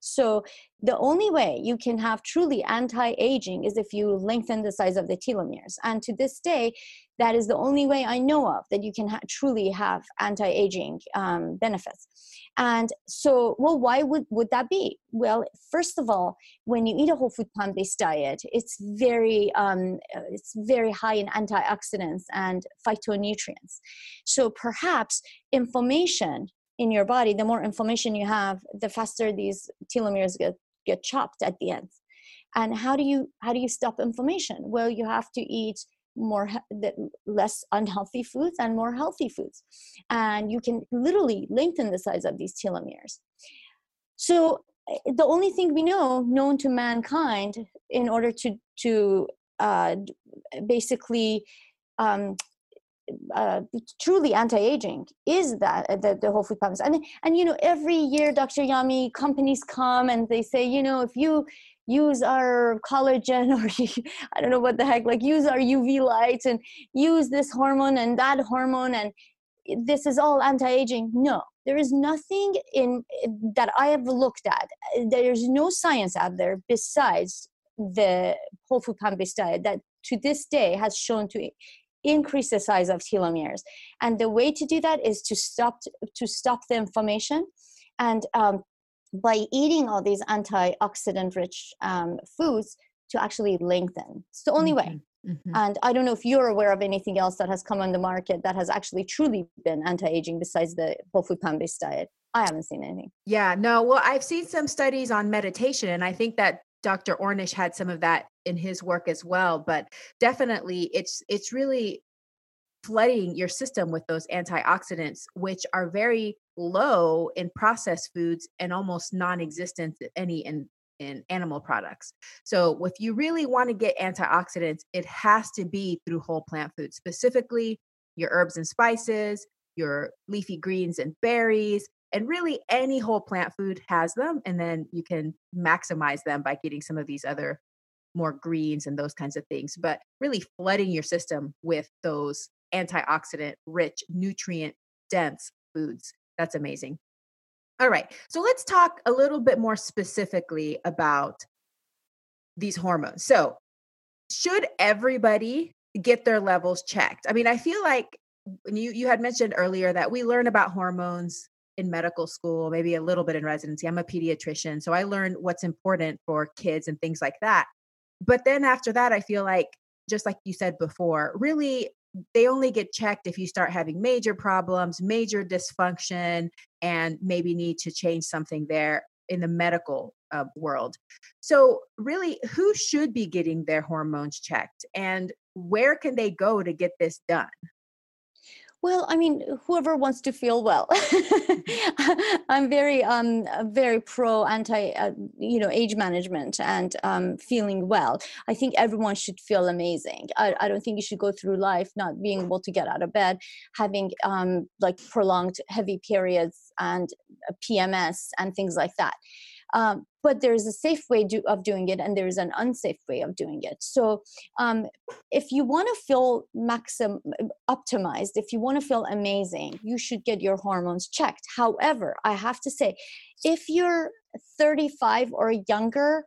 So the only way you can have truly anti-aging is if you lengthen the size of the telomeres. And to this day, that is the only way I know of that you can ha- truly have anti-aging um, benefits. And so, well, why would, would that be? Well, first of all, when you eat a whole food plant-based diet, it's very um, it's very high in antioxidants and phytonutrients. So perhaps inflammation in your body, the more inflammation you have, the faster these telomeres get, get chopped at the end. And how do you how do you stop inflammation? Well, you have to eat more less unhealthy foods and more healthy foods and you can literally lengthen the size of these telomeres so eh, the only thing we know known to mankind in order to to uh, basically um, uh, truly anti-aging is that uh, the, the whole food promise and and you know every year dr yami companies come and they say you know if you use our collagen or i don't know what the heck like use our uv lights and use this hormone and that hormone and this is all anti-aging. No there is nothing in that i have looked at. There's no science out there besides the whole food plant-based diet that to this day has shown to increase the size of telomeres and the way to do that is to stop to stop the inflammation and um, by eating all these antioxidant rich um, foods to actually lengthen it's the only mm-hmm. way Mm-hmm. And I don't know if you're aware of anything else that has come on the market that has actually truly been anti-aging besides the whole food plant-based diet. I haven't seen anything. Yeah, no. Well, I've seen some studies on meditation, and I think that Dr. Ornish had some of that in his work as well. But definitely, it's it's really flooding your system with those antioxidants, which are very low in processed foods and almost non-existent any in in animal products. So if you really want to get antioxidants, it has to be through whole plant foods, specifically your herbs and spices, your leafy greens and berries, and really any whole plant food has them and then you can maximize them by getting some of these other more greens and those kinds of things, but really flooding your system with those antioxidant rich, nutrient dense foods. That's amazing. All right. So let's talk a little bit more specifically about these hormones. So, should everybody get their levels checked? I mean, I feel like you you had mentioned earlier that we learn about hormones in medical school, maybe a little bit in residency. I'm a pediatrician, so I learned what's important for kids and things like that. But then after that, I feel like just like you said before, really they only get checked if you start having major problems, major dysfunction, and maybe need to change something there in the medical uh, world. So, really, who should be getting their hormones checked and where can they go to get this done? Well, I mean, whoever wants to feel well. I'm very, um, very pro anti, uh, you know, age management and um, feeling well. I think everyone should feel amazing. I, I don't think you should go through life not being able to get out of bed, having um, like prolonged heavy periods and PMS and things like that. Um, but there's a safe way do, of doing it and there's an unsafe way of doing it. So um, if you want to feel maxim optimized if you want to feel amazing you should get your hormones checked. However i have to say if you're 35 or younger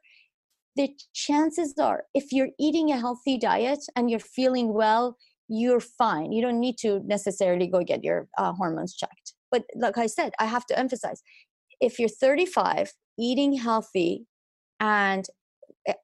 the chances are if you're eating a healthy diet and you're feeling well you're fine. You don't need to necessarily go get your uh, hormones checked. But like i said i have to emphasize if you're 35 eating healthy and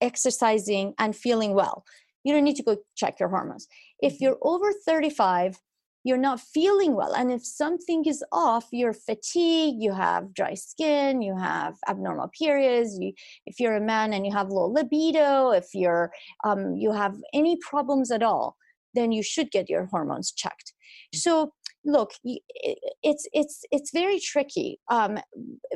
exercising and feeling well. You don't need to go check your hormones. If mm-hmm. you're over 35, you're not feeling well. And if something is off, you're fatigued, you have dry skin, you have abnormal periods, you, if you're a man and you have low libido, if you're um, you have any problems at all, then you should get your hormones checked. Mm. So look it's it's it's very tricky um,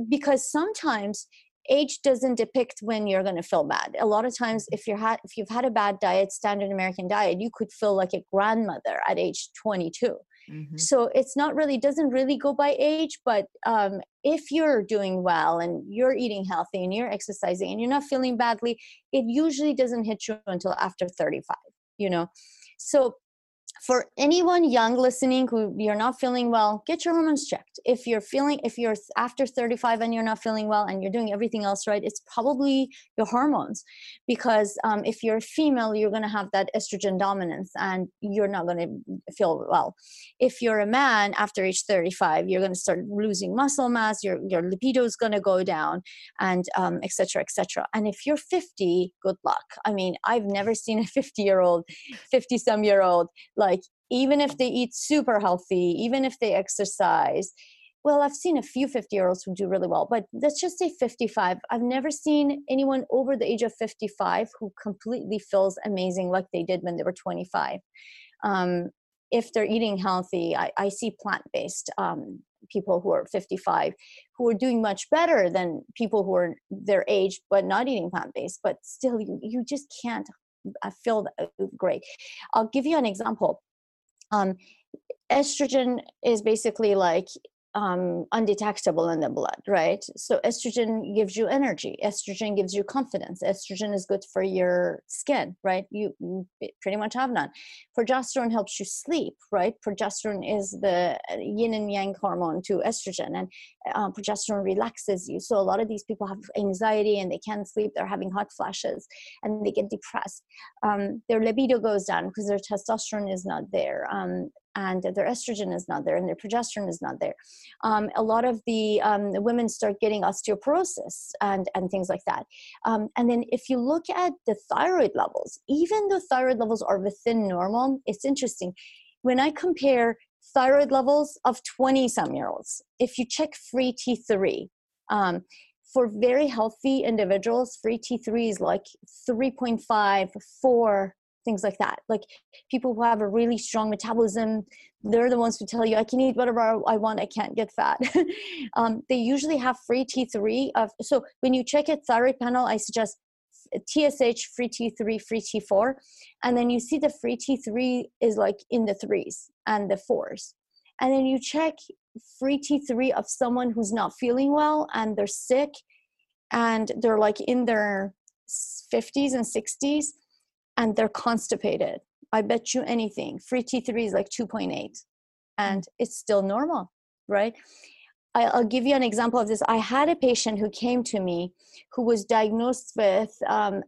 because sometimes age doesn't depict when you're going to feel bad. A lot of times if you're had if you've had a bad diet standard american diet you could feel like a grandmother at age 22 mm-hmm. so it's not really doesn't really go by age but um, if you're doing well and you're eating healthy and you're exercising and you're not feeling badly it usually doesn't hit you until after 35 you know? So for anyone young listening who you're not feeling well get your hormones checked. If you're feeling if you're after 35 and you're not feeling well and you're doing everything else right it's probably your hormones. Because um, if you're a female you're going to have that estrogen dominance and you're not going to feel well. If you're a man after age 35 you're going to start losing muscle mass your, your libido is going to go down and um, etc etc and if you're 50 good luck. I mean i've never seen a 50 year old 50 some year old like like even if they eat super healthy even if they exercise well i've seen a few 50 year olds who do really well but let's just say 55 i've never seen anyone over the age of 55 who completely feels amazing like they did when they were 25 um, if they're eating healthy i, I see plant-based um, people who are 55 who are doing much better than people who are their age but not eating plant-based but still you, you just can't I feel great. I'll give you an example. Um, estrogen is basically like um, undetectable in the blood, right? So estrogen gives you energy. Estrogen gives you confidence. Estrogen is good for your skin, right? You, you pretty much have none. Progesterone helps you sleep, right? Progesterone is the uh, yin and yang hormone to estrogen, and uh, progesterone relaxes you. So a lot of these people have anxiety and they can't sleep. They're having hot flashes and they get depressed. Um, their libido goes down because their testosterone is not there. And their estrogen is not there and their progesterone is not there. Um, a lot of the, um, the, women start getting osteoporosis and, and things like that. Um, and then if you look at the thyroid levels, even though thyroid levels are within normal, it's interesting. When I compare thyroid levels of 20 some year olds, if you check free T3, um, for very healthy individuals, free T3 is like 3.5, 4, things like that. Like people who have a really strong metabolism they're the ones who tell you i can eat whatever i want i can't get fat. Um, they usually have free t3 of so when you check a thyroid panel i suggest tsh free t3 free t4 and then you see the free t3 is like in the threes and the fours. And then you check free t3 of someone who's not feeling well and they're sick and they're like in their 50s and 60s and they're constipated. I bet you anything. Free T3 is like 2.8 and it's still normal, right? I'll give you an example of this. I had a patient who came to me who was diagnosed with um,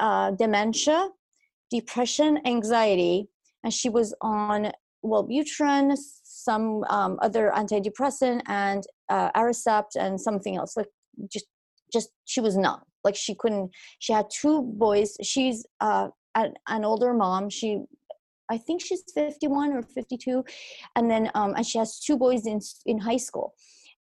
uh, dementia, depression, anxiety, and she was on Wellbutrin, some um, other antidepressant, and uh, Aricept, and something else. Like just, just she was numb. Like she couldn't. She had two boys. She's uh, an, an older mom. She I think she's 51 or 52, and then um, and she has two boys in in high school.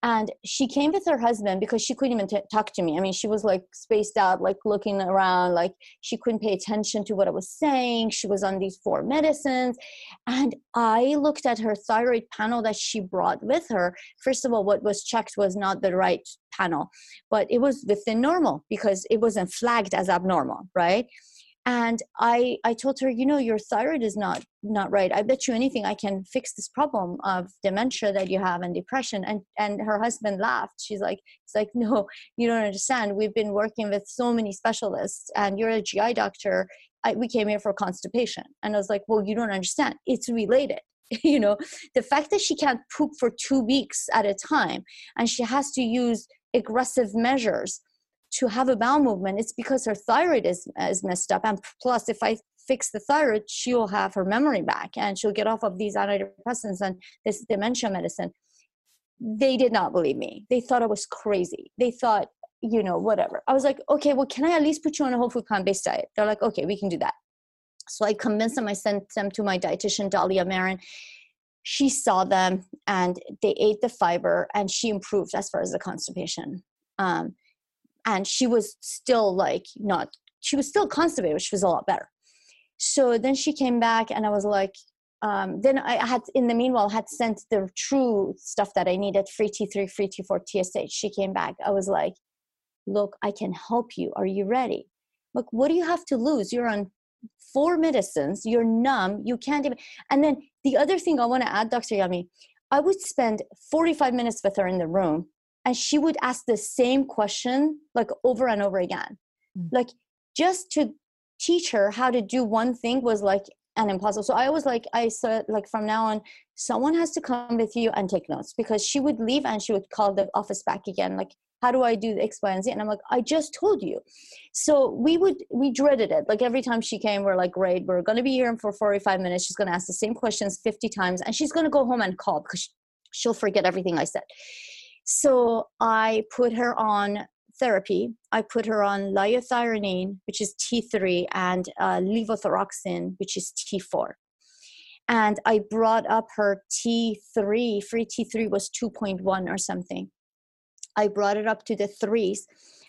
And she came with her husband because she couldn't even t- talk to me. I mean, she was like spaced out, like looking around, like she couldn't pay attention to what I was saying. She was on these four medicines. And I looked at her thyroid panel that she brought with her. First of all, what was checked was not the right panel, but it was within normal because it wasn't flagged as abnormal, right? And i i told her you know your thyroid is not not right. I bet you anything i can fix this problem of dementia that you have and depression. And and her husband laughed. She's like it's like no you don't understand. We've been working with so many specialists and you're a gi doctor. I, we came here for constipation. And i was like well you don't understand. It's related. You know the fact that she can't poop for two weeks at a time and she has to use aggressive measures to have a bowel movement it's because her thyroid is, is messed up. And plus if i fix the thyroid she'll have her memory back and she'll get off of these antidepressants and this dementia medicine. They did not believe me. They thought i was crazy. They thought you know whatever. I was like okay well can i at least put you on a whole food plant-based diet? They're like okay we can do that. So i convinced them i sent them to my dietitian dahlia marin. She saw them and they ate the fiber and she improved as far as the constipation. Um, and she was still like not she was still constipated which was a lot better. So then she came back and i was like um, then i had in the meanwhile had sent the true stuff that i needed free t3 free t4 tsh she came back. I was like look i can help you. Are you ready? Look what do you have to lose? You're on four medicines. You're numb. You can't even and then the other thing i want to add dr yami i would spend 45 minutes with her in the room and she would ask the same question like over and over again. Mm. like just to teach her how to do one thing was like an impossible. So i was like i said like from now on someone has to come with you and take notes because she would leave and she would call the office back again like how do i do the x y and z? And i'm like i just told you. So we would we dreaded it. Like every time she came we're like great we're going to be here for 45 minutes. She's going to ask the same questions 50 times and she's going to go home and call because she'll forget everything i said so I put her on therapy. I put her on liothyronine, which is T3, and uh, levothyroxine, which is T4. And I brought up her T3, free T3 was 2.1 or something. I brought it up to the threes,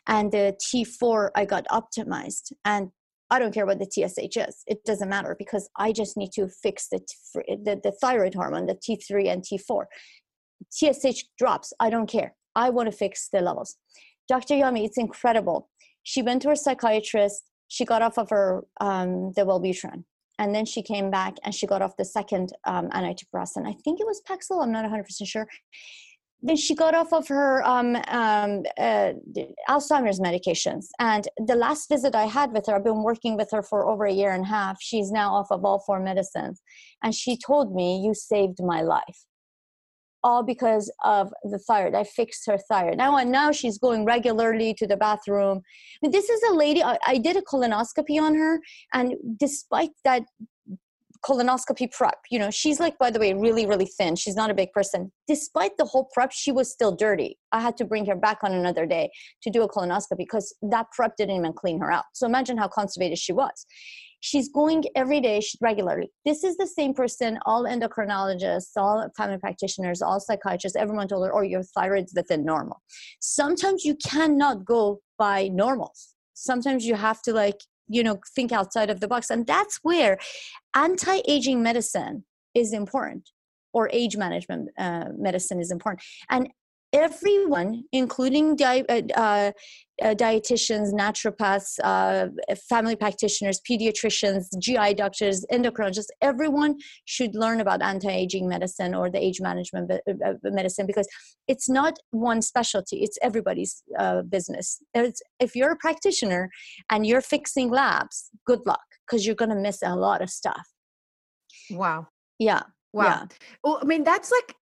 and the T4 I got optimized. And I don't care what the TSH is; it doesn't matter because I just need to fix the the, the thyroid hormone, the T3 and T4. TSH drops. I don't care. I want to fix the levels. Dr. Yami, it's incredible. She went to her psychiatrist. She got off of her um, the Wellbutrin, and then she came back and she got off the second um, antidepressant. I think it was Paxil. I'm not 100 percent sure. Then she got off of her um, um, uh, Alzheimer's medications. And the last visit I had with her, I've been working with her for over a year and a half. She's now off of all four medicines. And she told me, You saved my life all because of the thyroid. I fixed her thyroid. Now, and now she's going regularly to the bathroom. I mean, this is a lady. I, I did a colonoscopy on her, and despite that colonoscopy prep, you know, she's like, by the way, really, really thin. She's not a big person. Despite the whole prep, she was still dirty. I had to bring her back on another day to do a colonoscopy because that prep didn't even clean her out. So imagine how constipated she was she's going every day regularly. This is the same person all endocrinologists all family practitioners all psychiatrists everyone told her oh your thyroid's within normal. Sometimes you cannot go by normals sometimes you have to like you know think outside of the box and that's where anti-aging medicine is important or age management uh, medicine is important. And everyone, including di- uh, uh, uh, dietitians, naturopaths, uh, family practitioners, pediatricians, GI doctors, endocrinologists, everyone should learn about anti-aging medicine or the age management uh, medicine because it's not one specialty; it's everybody's business. It's, if you're a practitioner and you're fixing labs, good luck because you're going to miss a lot of stuff. Wow. Yeah. Wow. Yeah. Well, I mean, that's like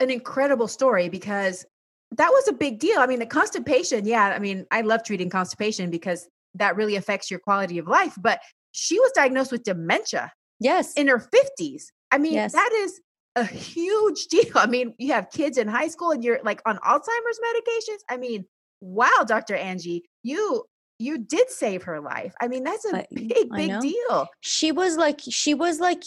an incredible story because that was a big deal. I mean, the constipation, yeah, I mean, I love treating constipation because that really affects your quality of life, but she was diagnosed with dementia. Yes. In her 50s. I mean, yes. that is a huge deal. I mean, you have kids in high school and you're like on Alzheimer's medications. I mean, wow, Dr. Angie, you you did save her life. I mean, that's a big, big deal. She was like, she was like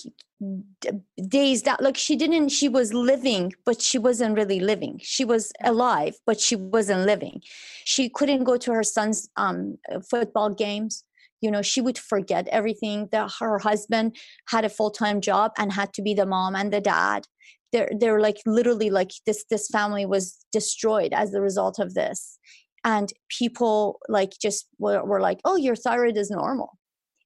dazed out. Like she didn't, she was living, but she wasn't really living. She was alive, but she wasn't living. She couldn't go to her son's um, football games. You know, she would forget everything. That her husband had a full time job and had to be the mom and the dad. They're they're like literally like this. This family was destroyed as a result of this and people like just were, were like oh your thyroid is normal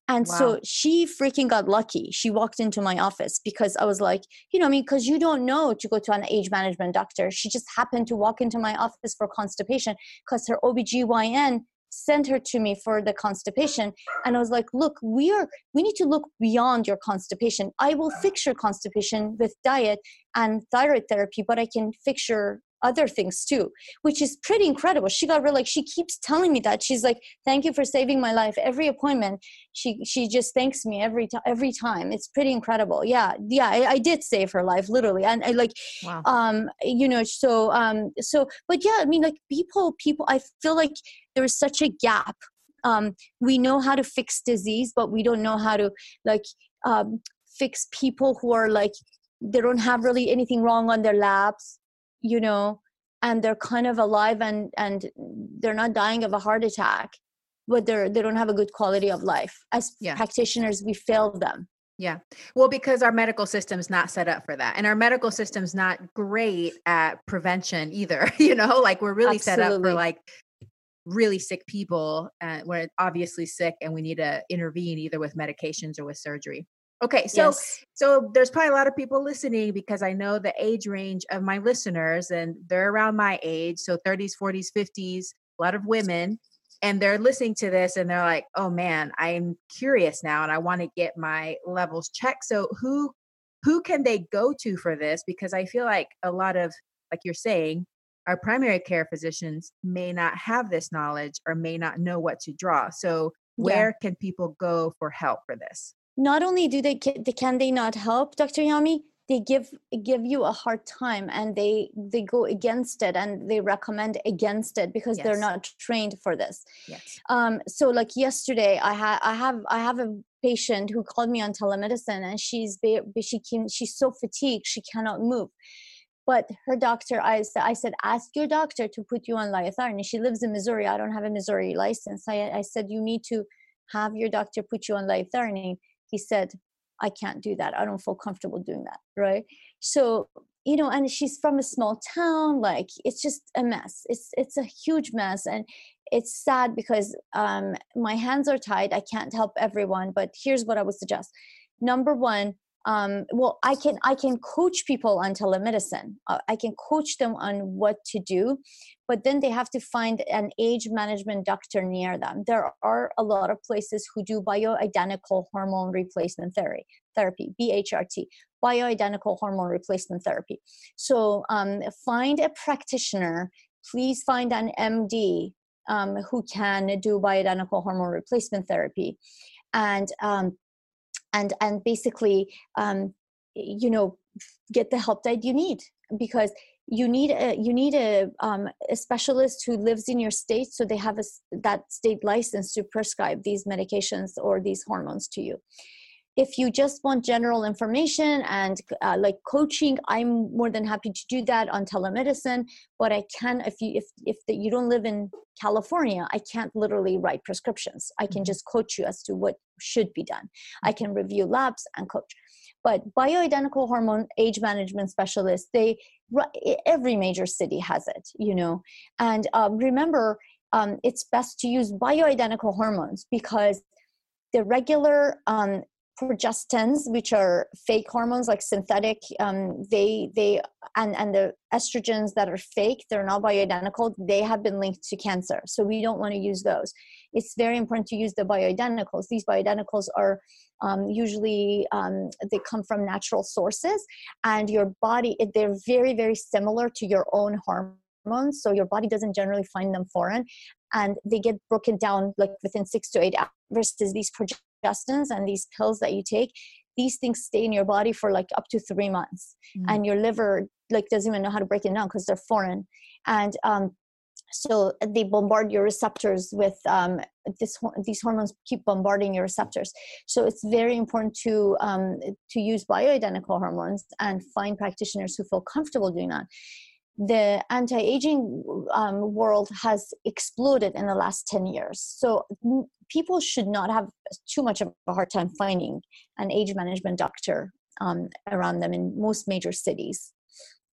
and wow. so she freaking got lucky. She walked into my office because I was like, you know, I mean, because you don't know to go to an age management doctor. She just happened to walk into my office for constipation because her OBGYN sent her to me for the constipation. And I was like, look, we are we need to look beyond your constipation. I will fix your constipation with diet and thyroid therapy, but I can fix your other things too, which is pretty incredible. She got real like she keeps telling me that she's like, "Thank you for saving my life." Every appointment, she she just thanks me every time. Every time, it's pretty incredible. Yeah, yeah, I, I did save her life literally, and I like, wow. um, you know, so um, so, but yeah, I mean, like people, people, I feel like there is such a gap. Um, we know how to fix disease, but we don't know how to like um, fix people who are like they don't have really anything wrong on their labs you know and they're kind of alive and and they're not dying of a heart attack but they're they don't have a good quality of life. As yeah. practitioners we fail them. Yeah. Well because our medical system's not set up for that and our medical system's not great at prevention either you know? Like we're really Absolutely. set up for like really sick people uh, we're obviously sick and we need to intervene either with medications or with surgery Okay, so yes. so there's probably a lot of people listening because I know the age range of my listeners and they're around my age, so 30s, 40s, 50s, a lot of women and they're listening to this and they're like, "Oh man, I'm curious now and I want to get my levels checked." So who who can they go to for this because I feel like a lot of like you're saying, our primary care physicians may not have this knowledge or may not know what to draw. So where yeah. can people go for help for this? Not only do they can they not help dr yami they give give you a hard time and they they go against it and they recommend against it because yes. they're not trained for this. Yes. um so like yesterday i had i have i have a patient who called me on telemedicine and she's she came she's so fatigued she cannot move. But her doctor i said i said ask your doctor to put you on liothyronine she lives in missouri. I don't have a missouri license. I i said you need to have your doctor put you on liothyronine he said i can't do that. I don't feel comfortable doing that right? So you know and she's from a small town like it's just a mess. It's it's a huge mess and it's sad because um my hands are tied. I can't help everyone but here's what i would suggest. Number one um, well i can i can coach people on telemedicine. I can coach them on what to do but then they have to find an age management doctor near them. There are a lot of places who do bioidentical hormone replacement therapy therapy bhrt bioidentical hormone replacement therapy. So um, find a practitioner. Please find an md um, who can do bioidentical hormone replacement therapy. And um, and and basically um, you know get the help that you need because you need a you need a, um, a specialist who lives in your state so they have a, that state license to prescribe these medications or these hormones to you if you just want general information and uh, like coaching i'm more than happy to do that on telemedicine but i can if you if if the, you don't live in california i can't literally write prescriptions. I can mm-hmm. just coach you as to what should be done. I can review labs and coach. But bioidentical hormone age management specialists they every major city has it you know? And um, remember um, it's best to use bioidentical hormones because the regular um, progestins which are fake hormones like synthetic um, they they and and the estrogens that are fake they're not bioidentical they have been linked to cancer. So we don't want to use those. It's very important to use the bioidenticals. These bioidenticals are um, usually um, they come from natural sources and your body they're very very similar to your own hormones so your body doesn't generally find them foreign and they get broken down like within six to eight hours versus these progestins and these pills that you take these things stay in your body for like up to three months mm-hmm. and your liver like doesn't even know how to break it down because they're foreign. And um, so they bombard your receptors with um, this these hormones keep bombarding your receptors. So it's very important to um, to use bioidentical hormones and find practitioners who feel comfortable doing that the anti-aging um, world has exploded in the last 10 years so people should not have too much of a hard time finding an age management doctor um, around them in most major cities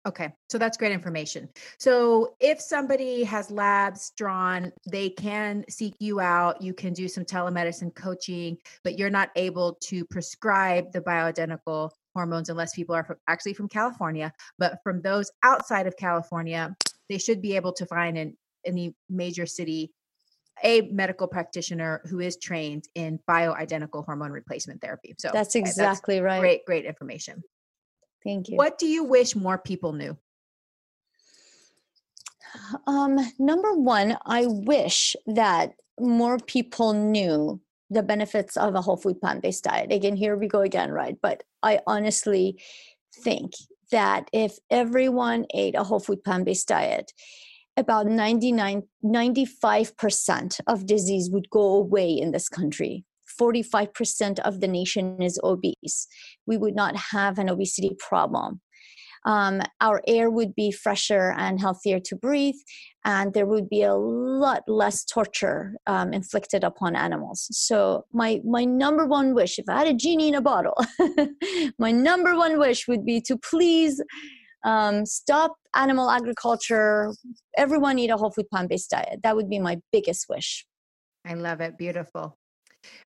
Okay, so that's great information. So if somebody has labs drawn, they can seek you out. You can do some telemedicine coaching, but you're not able to prescribe the bioidentical hormones unless people are from, actually from California. But from those outside of California, they should be able to find in any major city a medical practitioner who is trained in bioidentical hormone replacement therapy. So that's exactly that's right. Great, great information. Thank you. What do you wish more people knew? Um, number one, I wish that more people knew the benefits of a whole food plant based diet. Again, here we go again, right? But I honestly think that if everyone ate a whole food plant based diet, about 99 95% of disease would go away in this country 45% of the nation is obese. We would not have an obesity problem. Um, our air would be fresher and healthier to breathe, and there would be a lot less torture um, inflicted upon animals. So, my my number one wish, if I had a genie in a bottle, my number one wish would be to please um, stop animal agriculture. Everyone eat a whole food plant based diet. That would be my biggest wish. I love it. Beautiful.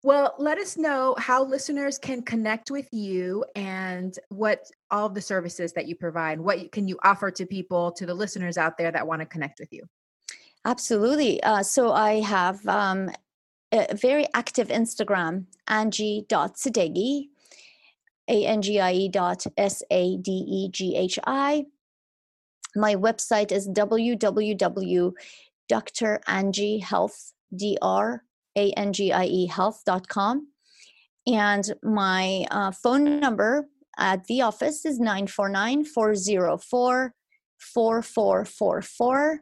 Well, let us know how listeners can connect with you and what all of the services that you provide. What can you offer to people, to the listeners out there that want to connect with you? Absolutely. Uh, so I have um, a very active Instagram, angie.sadeghi, A-N-G-I-E dot S-A-D-E-G-H-I. My website is www.drangiehealth, a-N-G-I-E health.com. And my uh, phone number at the office is 949-404-4444.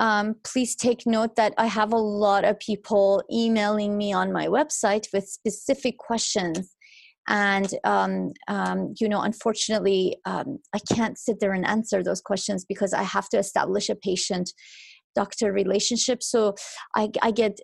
Um, please take note that I have a lot of people emailing me on my website with specific questions. And, um, um, you know, unfortunately, um, I can't sit there and answer those questions because I have to establish a patient doctor relationship. So I, I get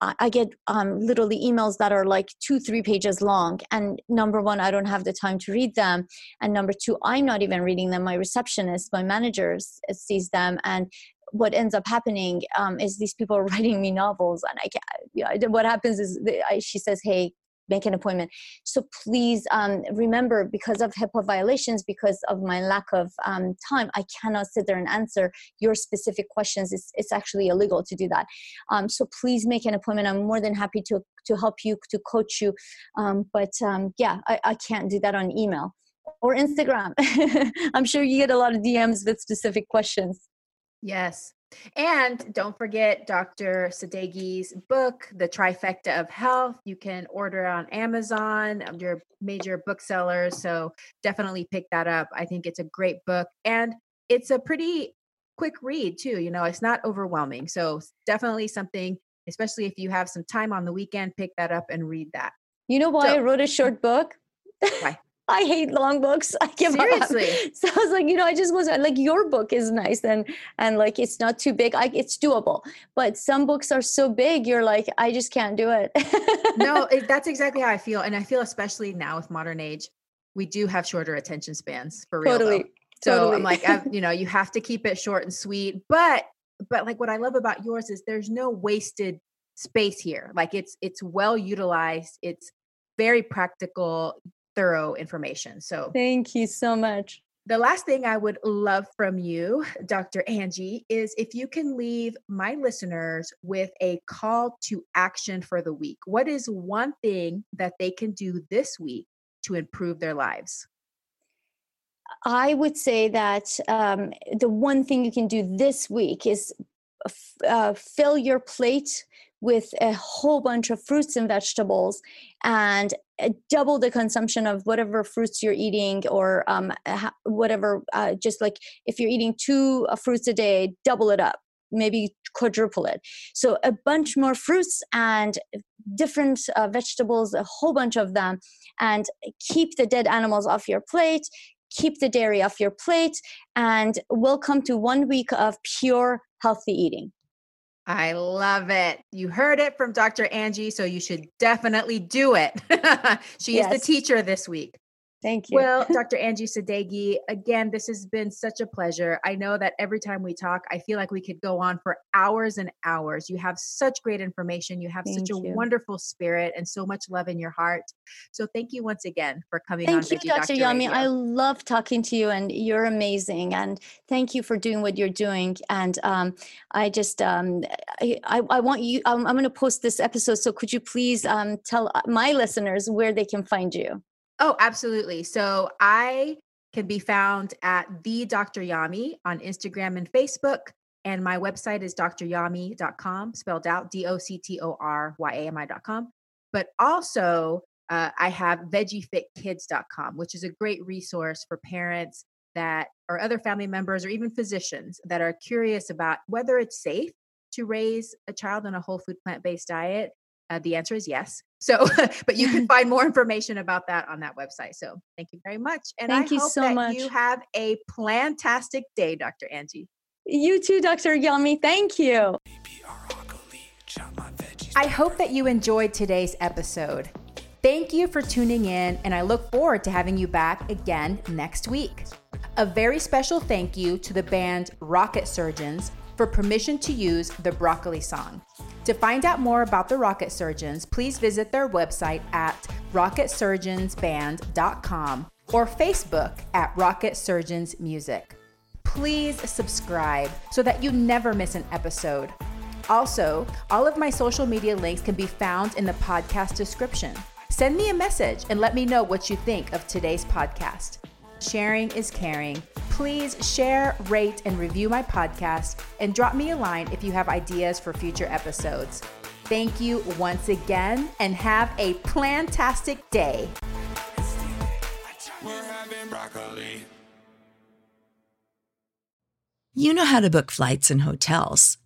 I get um, literally emails that are like two, three pages long. And number one, I don't have the time to read them. And number two, I'm not even reading them. My receptionist, my manager sees them. And what ends up happening um, is these people are writing me novels. And I can't, you know, what happens is they, I, she says, Hey, make an appointment. So please um, remember, because of HIPAA violations, because of my lack of um, time, I cannot sit there and answer your specific questions. It's, it's actually illegal to do that. Um, so please make an appointment. I'm more than happy to, to help you, to coach you. Um, but um, yeah, I, I can't do that on email or Instagram. I'm sure you get a lot of DMs with specific questions. Yes. And don't forget Dr. Sadeghi's book, The Trifecta of Health. You can order on Amazon, um, your major booksellers. So definitely pick that up. I think it's a great book. And it's a pretty quick read, too. You know, it's not overwhelming. So definitely something, especially if you have some time on the weekend, pick that up and read that. You know why so, I wrote a short book? Why? I hate long books. I give Seriously. up. So I was like, you know, I just was like, your book is nice and and like it's not too big. I, it's doable. But some books are so big, you're like, I just can't do it. no, it, that's exactly how I feel, and I feel especially now with modern age, we do have shorter attention spans for real. Totally. Though. So totally. I'm like, I, you know, you have to keep it short and sweet. But but like what I love about yours is there's no wasted space here. Like it's it's well utilized. It's very practical thorough information. So thank you so much. The last thing I would love from you, Dr. Angie, is if you can leave my listeners with a call to action for the week. What is one thing that they can do this week to improve their lives? I would say that um, the one thing you can do this week is uh, fill your plate with a whole bunch of fruits and vegetables and double the consumption of whatever fruits you're eating or um, whatever uh, just like if you're eating two uh, fruits a day double it up maybe quadruple it. So a bunch more fruits and different uh, vegetables a whole bunch of them and keep the dead animals off your plate keep the dairy off your plate and welcome to one week of pure healthy eating I love it. You heard it from Dr. Angie, so you should definitely do it. she yes. is the teacher this week. Thank you. Well, Dr. Angie Sadeghi, again, this has been such a pleasure. I know that every time we talk, I feel like we could go on for hours and hours. You have such great information. You have thank such a you. wonderful spirit and so much love in your heart. So thank you once again for coming thank on. Thank you, Dr. Yami. I love talking to you and you're amazing. And thank you for doing what you're doing. And um, I just, um, I, I, I, want you, I'm, I'm going to post this episode. So could you please um, tell my listeners where they can find you? Oh, absolutely. So I can be found at the Dr. Yami on Instagram and Facebook. And my website is doctoryami.com, spelled out D O C T O R Y A M I.com. But also, uh, I have veggiefitkids.com, which is a great resource for parents that or other family members or even physicians that are curious about whether it's safe to raise a child on a whole food plant based diet uh, the answer is yes. So, but you can find more information about that on that website. So, thank you very much. And thank I you so much. You have a plantastic day, Dr. Angie. You too, Dr. Yami. Thank you. I hope that you enjoyed today's episode. Thank you for tuning in, and I look forward to having you back again next week. A very special thank you to the band Rocket Surgeons for permission to use the Broccoli song. To find out more about the Rocket Surgeons, please visit their website at rocketsurgeonsband.com or Facebook at Rocket Surgeons Music. Please subscribe so that you never miss an episode. Also, all of my social media links can be found in the podcast description. Send me a message and let me know what you think of today's podcast. Sharing is caring. Please share, rate, and review my podcast and drop me a line if you have ideas for future episodes. Thank you once again and have a plantastic day. You know how to book flights and hotels.